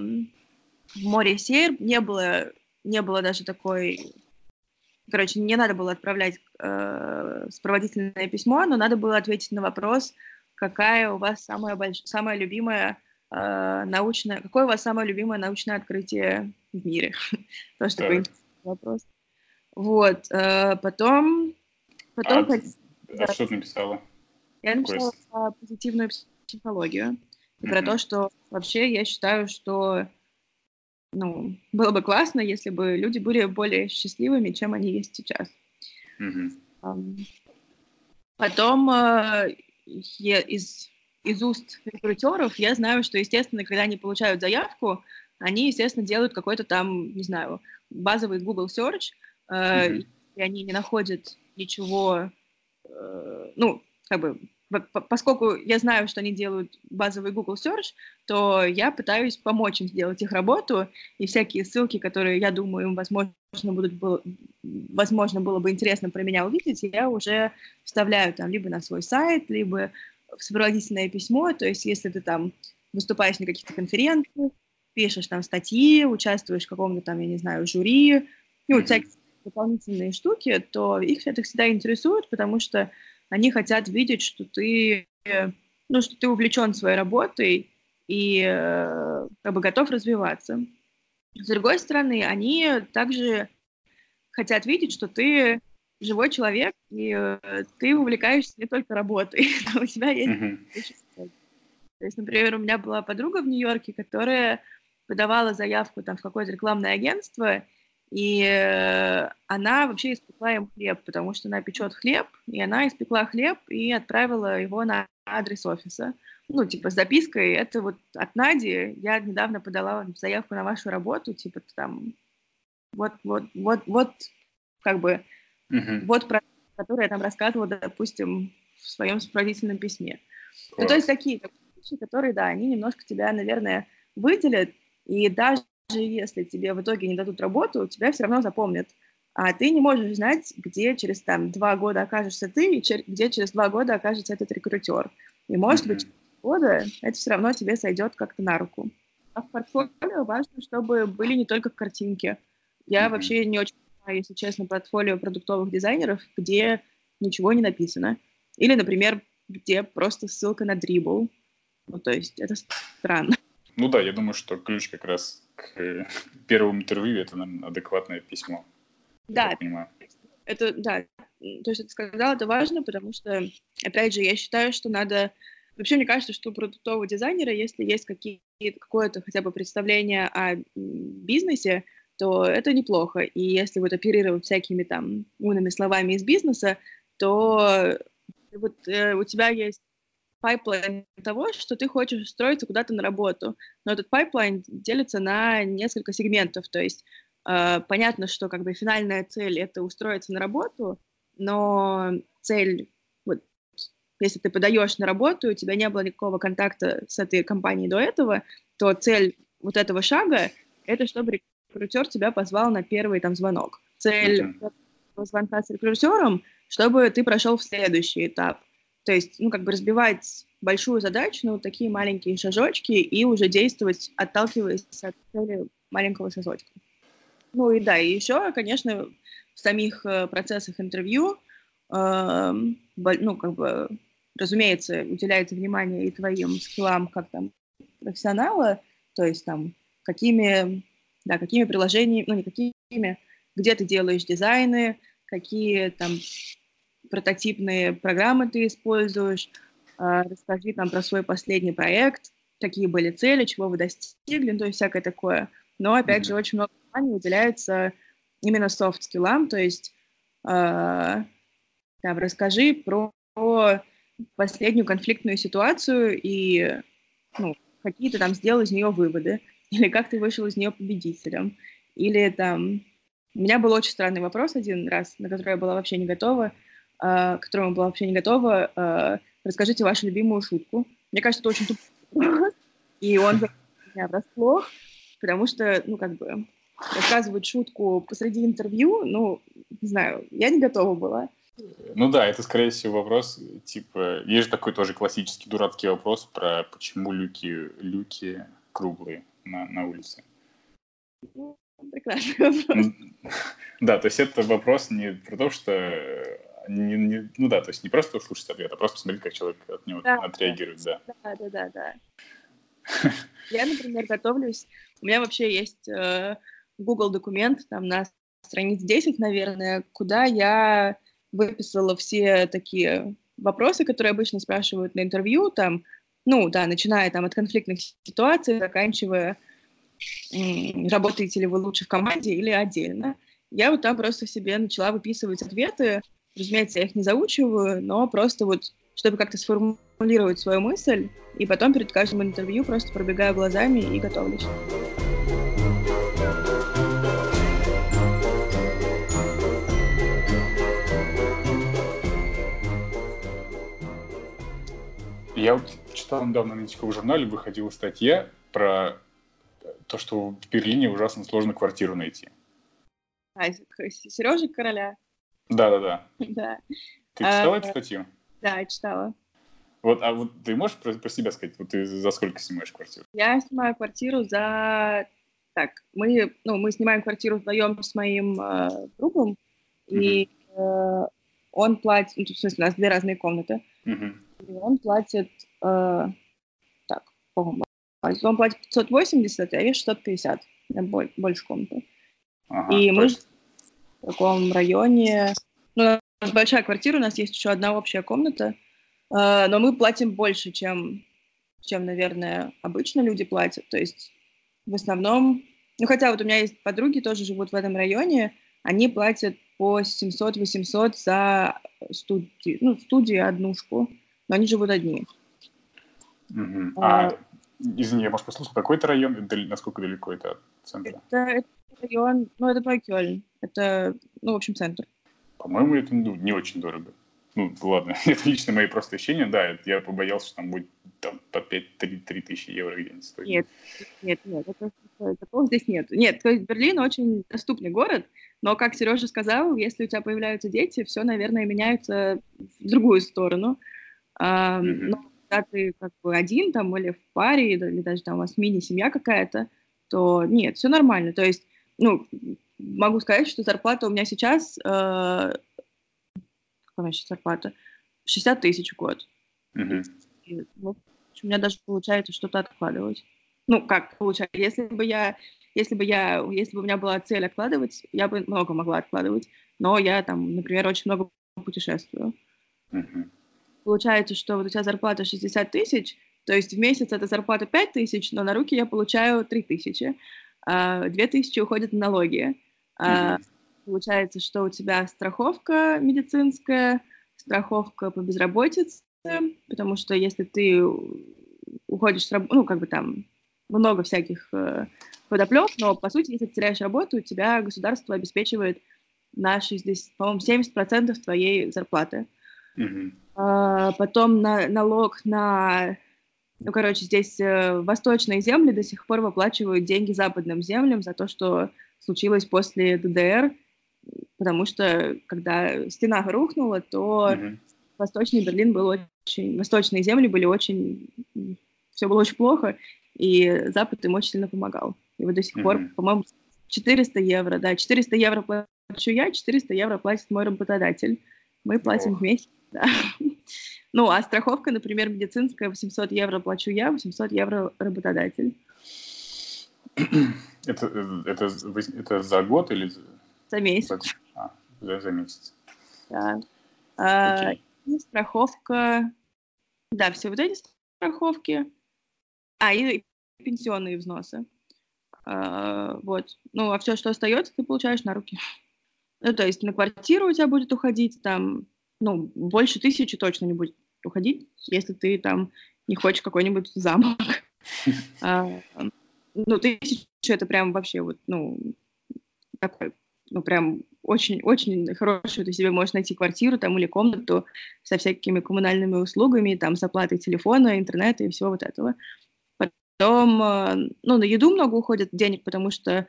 в море Сейр не было, не было даже такой... Короче, не надо было отправлять э, сопроводительное письмо, но надо было ответить на вопрос, какая у вас самая, больш... самая любимая э, научное... Какое у вас самое любимое научное открытие в мире? Тоже такой вопрос. Вот, э, потом... потом а, да. а что ты написала? Я написала про позитивную психологию. Mm-hmm. про то, что вообще я считаю, что ну, было бы классно, если бы люди были более счастливыми, чем они есть сейчас. Mm-hmm. Потом э, я из, из уст рекрутеров я знаю, что, естественно, когда они получают заявку, они, естественно, делают какой-то там, не знаю, базовый Google Search, mm-hmm. и они не находят ничего, э, ну, как бы, поскольку я знаю, что они делают базовый Google Search, то я пытаюсь помочь им сделать их работу, и всякие ссылки, которые, я думаю, им, возможно, будут, было, возможно, было бы интересно про меня увидеть, я уже вставляю там либо на свой сайт, либо в сопроводительное письмо, то есть если ты там выступаешь на каких-то конференциях, пишешь там статьи, участвуешь в каком-то там, я не знаю, жюри, ну, всякие дополнительные штуки, то их это всегда интересует, потому что они хотят видеть, что ты, ну, что ты увлечен своей работой и э, как бы готов развиваться. С другой стороны, они также хотят видеть, что ты живой человек, и э, ты увлекаешься не только работой, но у тебя есть... Mm-hmm. То есть, например, у меня была подруга в Нью-Йорке, которая подавала заявку там в какое-то рекламное агентство, и э, она вообще испекла им хлеб, потому что она печет хлеб, и она испекла хлеб и отправила его на адрес офиса. Ну, типа, с запиской, это вот от Нади, я недавно подала заявку на вашу работу, типа, там, вот, вот, вот, вот, как бы, uh-huh. вот про который я там рассказывала, допустим, в своем сопроводительном письме. Класс. Ну, то есть такие вещи, которые, да, они немножко тебя, наверное, выделят, и даже если тебе в итоге не дадут работу, тебя все равно запомнят. А ты не можешь знать, где через там два года окажешься ты, и чер- где через два года окажется этот рекрутер. И может mm-hmm. быть, через года это все равно тебе сойдет как-то на руку. А в портфолио важно, чтобы были не только картинки. Я mm-hmm. вообще не очень понимаю, если честно, портфолио продуктовых дизайнеров, где ничего не написано. Или, например, где просто ссылка на дрибл. Ну, то есть это странно. Ну да, я думаю, что ключ как раз к первому интервью — это, наверное, адекватное письмо. Да, это, да, то есть это сказал, это важно, потому что, опять же, я считаю, что надо... Вообще, мне кажется, что у продуктового дизайнера, если есть какие какое-то хотя бы представление о бизнесе, то это неплохо. И если вот оперировать всякими там умными словами из бизнеса, то вот э, у тебя есть pipeline того, что ты хочешь устроиться куда-то на работу. Но этот pipeline делится на несколько сегментов. То есть э, понятно, что как бы финальная цель — это устроиться на работу, но цель, вот, если ты подаешь на работу, у тебя не было никакого контакта с этой компанией до этого, то цель вот этого шага — это чтобы рекрутер тебя позвал на первый там звонок. Цель mm-hmm. звонка с рекрутером — чтобы ты прошел в следующий этап. То есть, ну, как бы разбивать большую задачу на вот такие маленькие шажочки и уже действовать, отталкиваясь от цели маленького шажочка. Ну и да, и еще, конечно, в самих э, процессах интервью, э, ну, как бы, разумеется, уделяется внимание и твоим скиллам как там профессионала, то есть там какими, да, какими приложениями, ну, не какими, где ты делаешь дизайны, какие там прототипные программы ты используешь, а, расскажи там про свой последний проект, какие были цели, чего вы достигли, ну, то есть всякое такое. Но, опять mm-hmm. же, очень много внимания уделяется именно софт-скиллам, то есть э, там, расскажи про последнюю конфликтную ситуацию и ну, какие ты там сделал из нее выводы, или как ты вышел из нее победителем, или там у меня был очень странный вопрос один раз, на который я была вообще не готова, к которому была вообще не готова. Э, расскажите вашу любимую шутку. Мне кажется, это очень тупой И он меня врасплох, потому что, ну, как бы, рассказывать шутку посреди интервью, ну, не знаю, я не готова была. Ну да, это, скорее всего, вопрос, типа, есть же такой тоже классический дурацкий вопрос про почему люки, люки круглые на, на улице. Ну, Прекрасный вопрос. Да, то есть это вопрос не про то, что... Не, не, ну да, то есть не просто услышать ответ, а просто посмотреть, как человек от него да, отреагирует, да. Да, да, да, да. Я, например, готовлюсь. У меня вообще есть э, Google документ, там на страниц 10, наверное, куда я выписала все такие вопросы, которые обычно спрашивают на интервью, там, ну, да, начиная там от конфликтных ситуаций, заканчивая работаете ли вы лучше в команде или отдельно. Я вот там просто себе начала выписывать ответы. Разумеется, я их не заучиваю, но просто вот, чтобы как-то сформулировать свою мысль, и потом перед каждым интервью просто пробегаю глазами и готовлюсь. Я вот читал недавно на Нитиковом журнале, выходила статья про то, что в Берлине ужасно сложно квартиру найти. А, Сережа Короля? Да-да-да. Да. Ты читала а, эту статью? Да, читала. Вот, а вот ты можешь про, про себя сказать, вот ты за сколько снимаешь квартиру? Я снимаю квартиру за... Так, мы, ну, мы снимаем квартиру вдвоем с моим э, другом, mm-hmm. и э, он платит, ну, в смысле, у нас две разные комнаты, mm-hmm. и он платит, э, так, по-моему, он платит 580, а я 650. Больше комнаты. Ага, и мы есть... в таком районе... Ну, у нас большая квартира, у нас есть еще одна общая комната, э, но мы платим больше, чем, чем, наверное, обычно люди платят. То есть в основном... Ну, хотя вот у меня есть подруги, тоже живут в этом районе, они платят по 700-800 за студию, ну, студию однушку. но они живут одни. Угу. А, а, извини, я, может, послушал, какой это район, насколько далеко это от центра? Это, это район, ну, это Нойкёльн, это, ну, в общем, центр. По-моему, это ну, не очень дорого. Ну, ладно, это лично мои просто ощущения, да, я побоялся, что там будет там, по 5-3 тысячи евро где-нибудь стоит. Нет, нет, нет, это, такого здесь нет. Нет, то есть Берлин очень доступный город, но, как Сережа сказал, если у тебя появляются дети, все, наверное, меняется в другую сторону. А, mm-hmm. Но когда ты как бы один там или в паре, или даже там у вас мини-семья какая-то, то нет, все нормально. То есть, ну, могу сказать, что зарплата у меня сейчас, э, какая сейчас зарплата? 60 тысяч в год. Mm-hmm. И, ну, у меня даже получается что-то откладывать. Ну, как получается, если бы я, если бы я, если бы у меня была цель откладывать, я бы много могла откладывать, но я там, например, очень много путешествую. Mm-hmm. Получается, что вот у тебя зарплата 60 тысяч, то есть в месяц это зарплата 5 тысяч, но на руки я получаю 3 тысячи. 2 а, тысячи уходят на налоги. Mm-hmm. Получается, что у тебя страховка медицинская, страховка по безработице, потому что если ты уходишь с работы, ну, как бы там много всяких э, водоплев, но, по сути, если ты теряешь работу, у тебя государство обеспечивает на 60, по-моему, 70% твоей зарплаты. Mm-hmm. А, потом на, налог на... Ну, короче, здесь э, восточные земли до сих пор выплачивают деньги западным землям за то, что случилось после ДДР, потому что когда стена рухнула, то mm-hmm. Восточный Берлин был очень... Восточные земли были очень... Все было очень плохо, и Запад им очень сильно помогал. И вот до сих mm-hmm. пор, по-моему, 400 евро, да, 400 евро плачу я, 400 евро платит мой работодатель. Мы платим oh. вместе, да. Ну, а страховка, например, медицинская, 800 евро плачу я, 800 евро работодатель. Это, это, это за год или за месяц? А, за, за месяц. Да. А, и страховка. Да, все вот эти страховки. А, и пенсионные взносы. А, вот. Ну, а все, что остается, ты получаешь на руки. Ну, то есть на квартиру у тебя будет уходить там, ну, больше тысячи точно не будет уходить, если ты там не хочешь какой-нибудь замок. А, ну, тысяча это прям вообще вот, ну, такой, ну, прям очень-очень хорошую ты себе можешь найти квартиру там или комнату со всякими коммунальными услугами, там, с оплатой телефона, интернета и всего вот этого. Потом, э, ну, на еду много уходит денег, потому что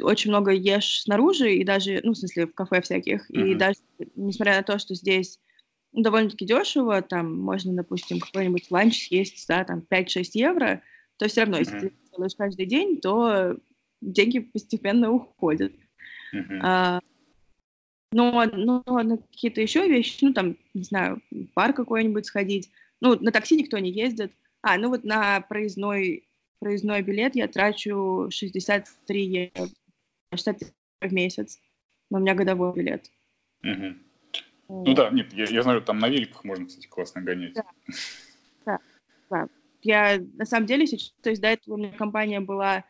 очень много ешь снаружи, и даже, ну, в смысле, в кафе всяких, mm-hmm. и даже, несмотря на то, что здесь ну, довольно-таки дешево, там можно, допустим, какой-нибудь ланч съесть за там 5-6 евро, то все равно, mm-hmm. если ты делаешь каждый день, то деньги постепенно уходят. Mm-hmm. А, но, но на какие-то еще вещи, ну, там, не знаю, в бар какой-нибудь сходить, ну, на такси никто не ездит, а, ну вот на проездной, проездной билет я трачу 63 евро, 60 в месяц. Но у меня годовой билет. Угу. Ну да, нет, я, я знаю, там на великах можно, кстати, классно гонять. Да, да, да. Я на самом деле сейчас, то есть до этого у меня компания была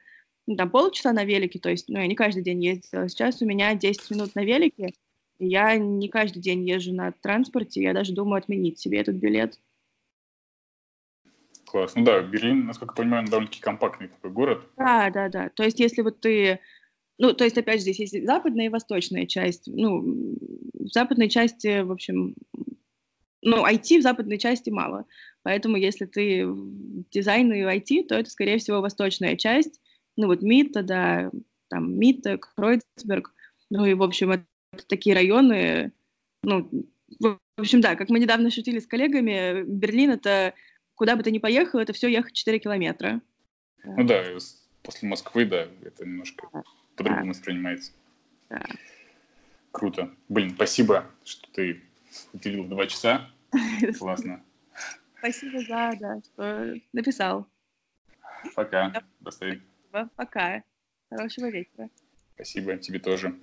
ну, там полчаса на велике, то есть, ну, я не каждый день ездила. Сейчас у меня 10 минут на велике, и я не каждый день езжу на транспорте, я даже думаю отменить себе этот билет. Класс. Ну да, Берлин, насколько я понимаю, довольно-таки компактный такой город. Да, да, да. То есть если вот ты... Ну, то есть, опять же, здесь есть западная и восточная часть. Ну, в западной части, в общем, ну, IT в западной части мало. Поэтому если ты дизайн и IT, то это, скорее всего, восточная часть. Ну, вот Мита, да, там Мита, Кройцберг. Ну, и, в общем, это такие районы, ну, в общем, да, как мы недавно шутили с коллегами, Берлин — это куда бы ты ни поехал, это все ехать 4 километра. Ну да, после Москвы, да, это немножко по-другому воспринимается. Да. Круто. Блин, спасибо, что ты уделил два часа. Классно. Спасибо за, да, что написал. Пока. До встречи. Пока. Хорошего вечера. Спасибо, тебе тоже.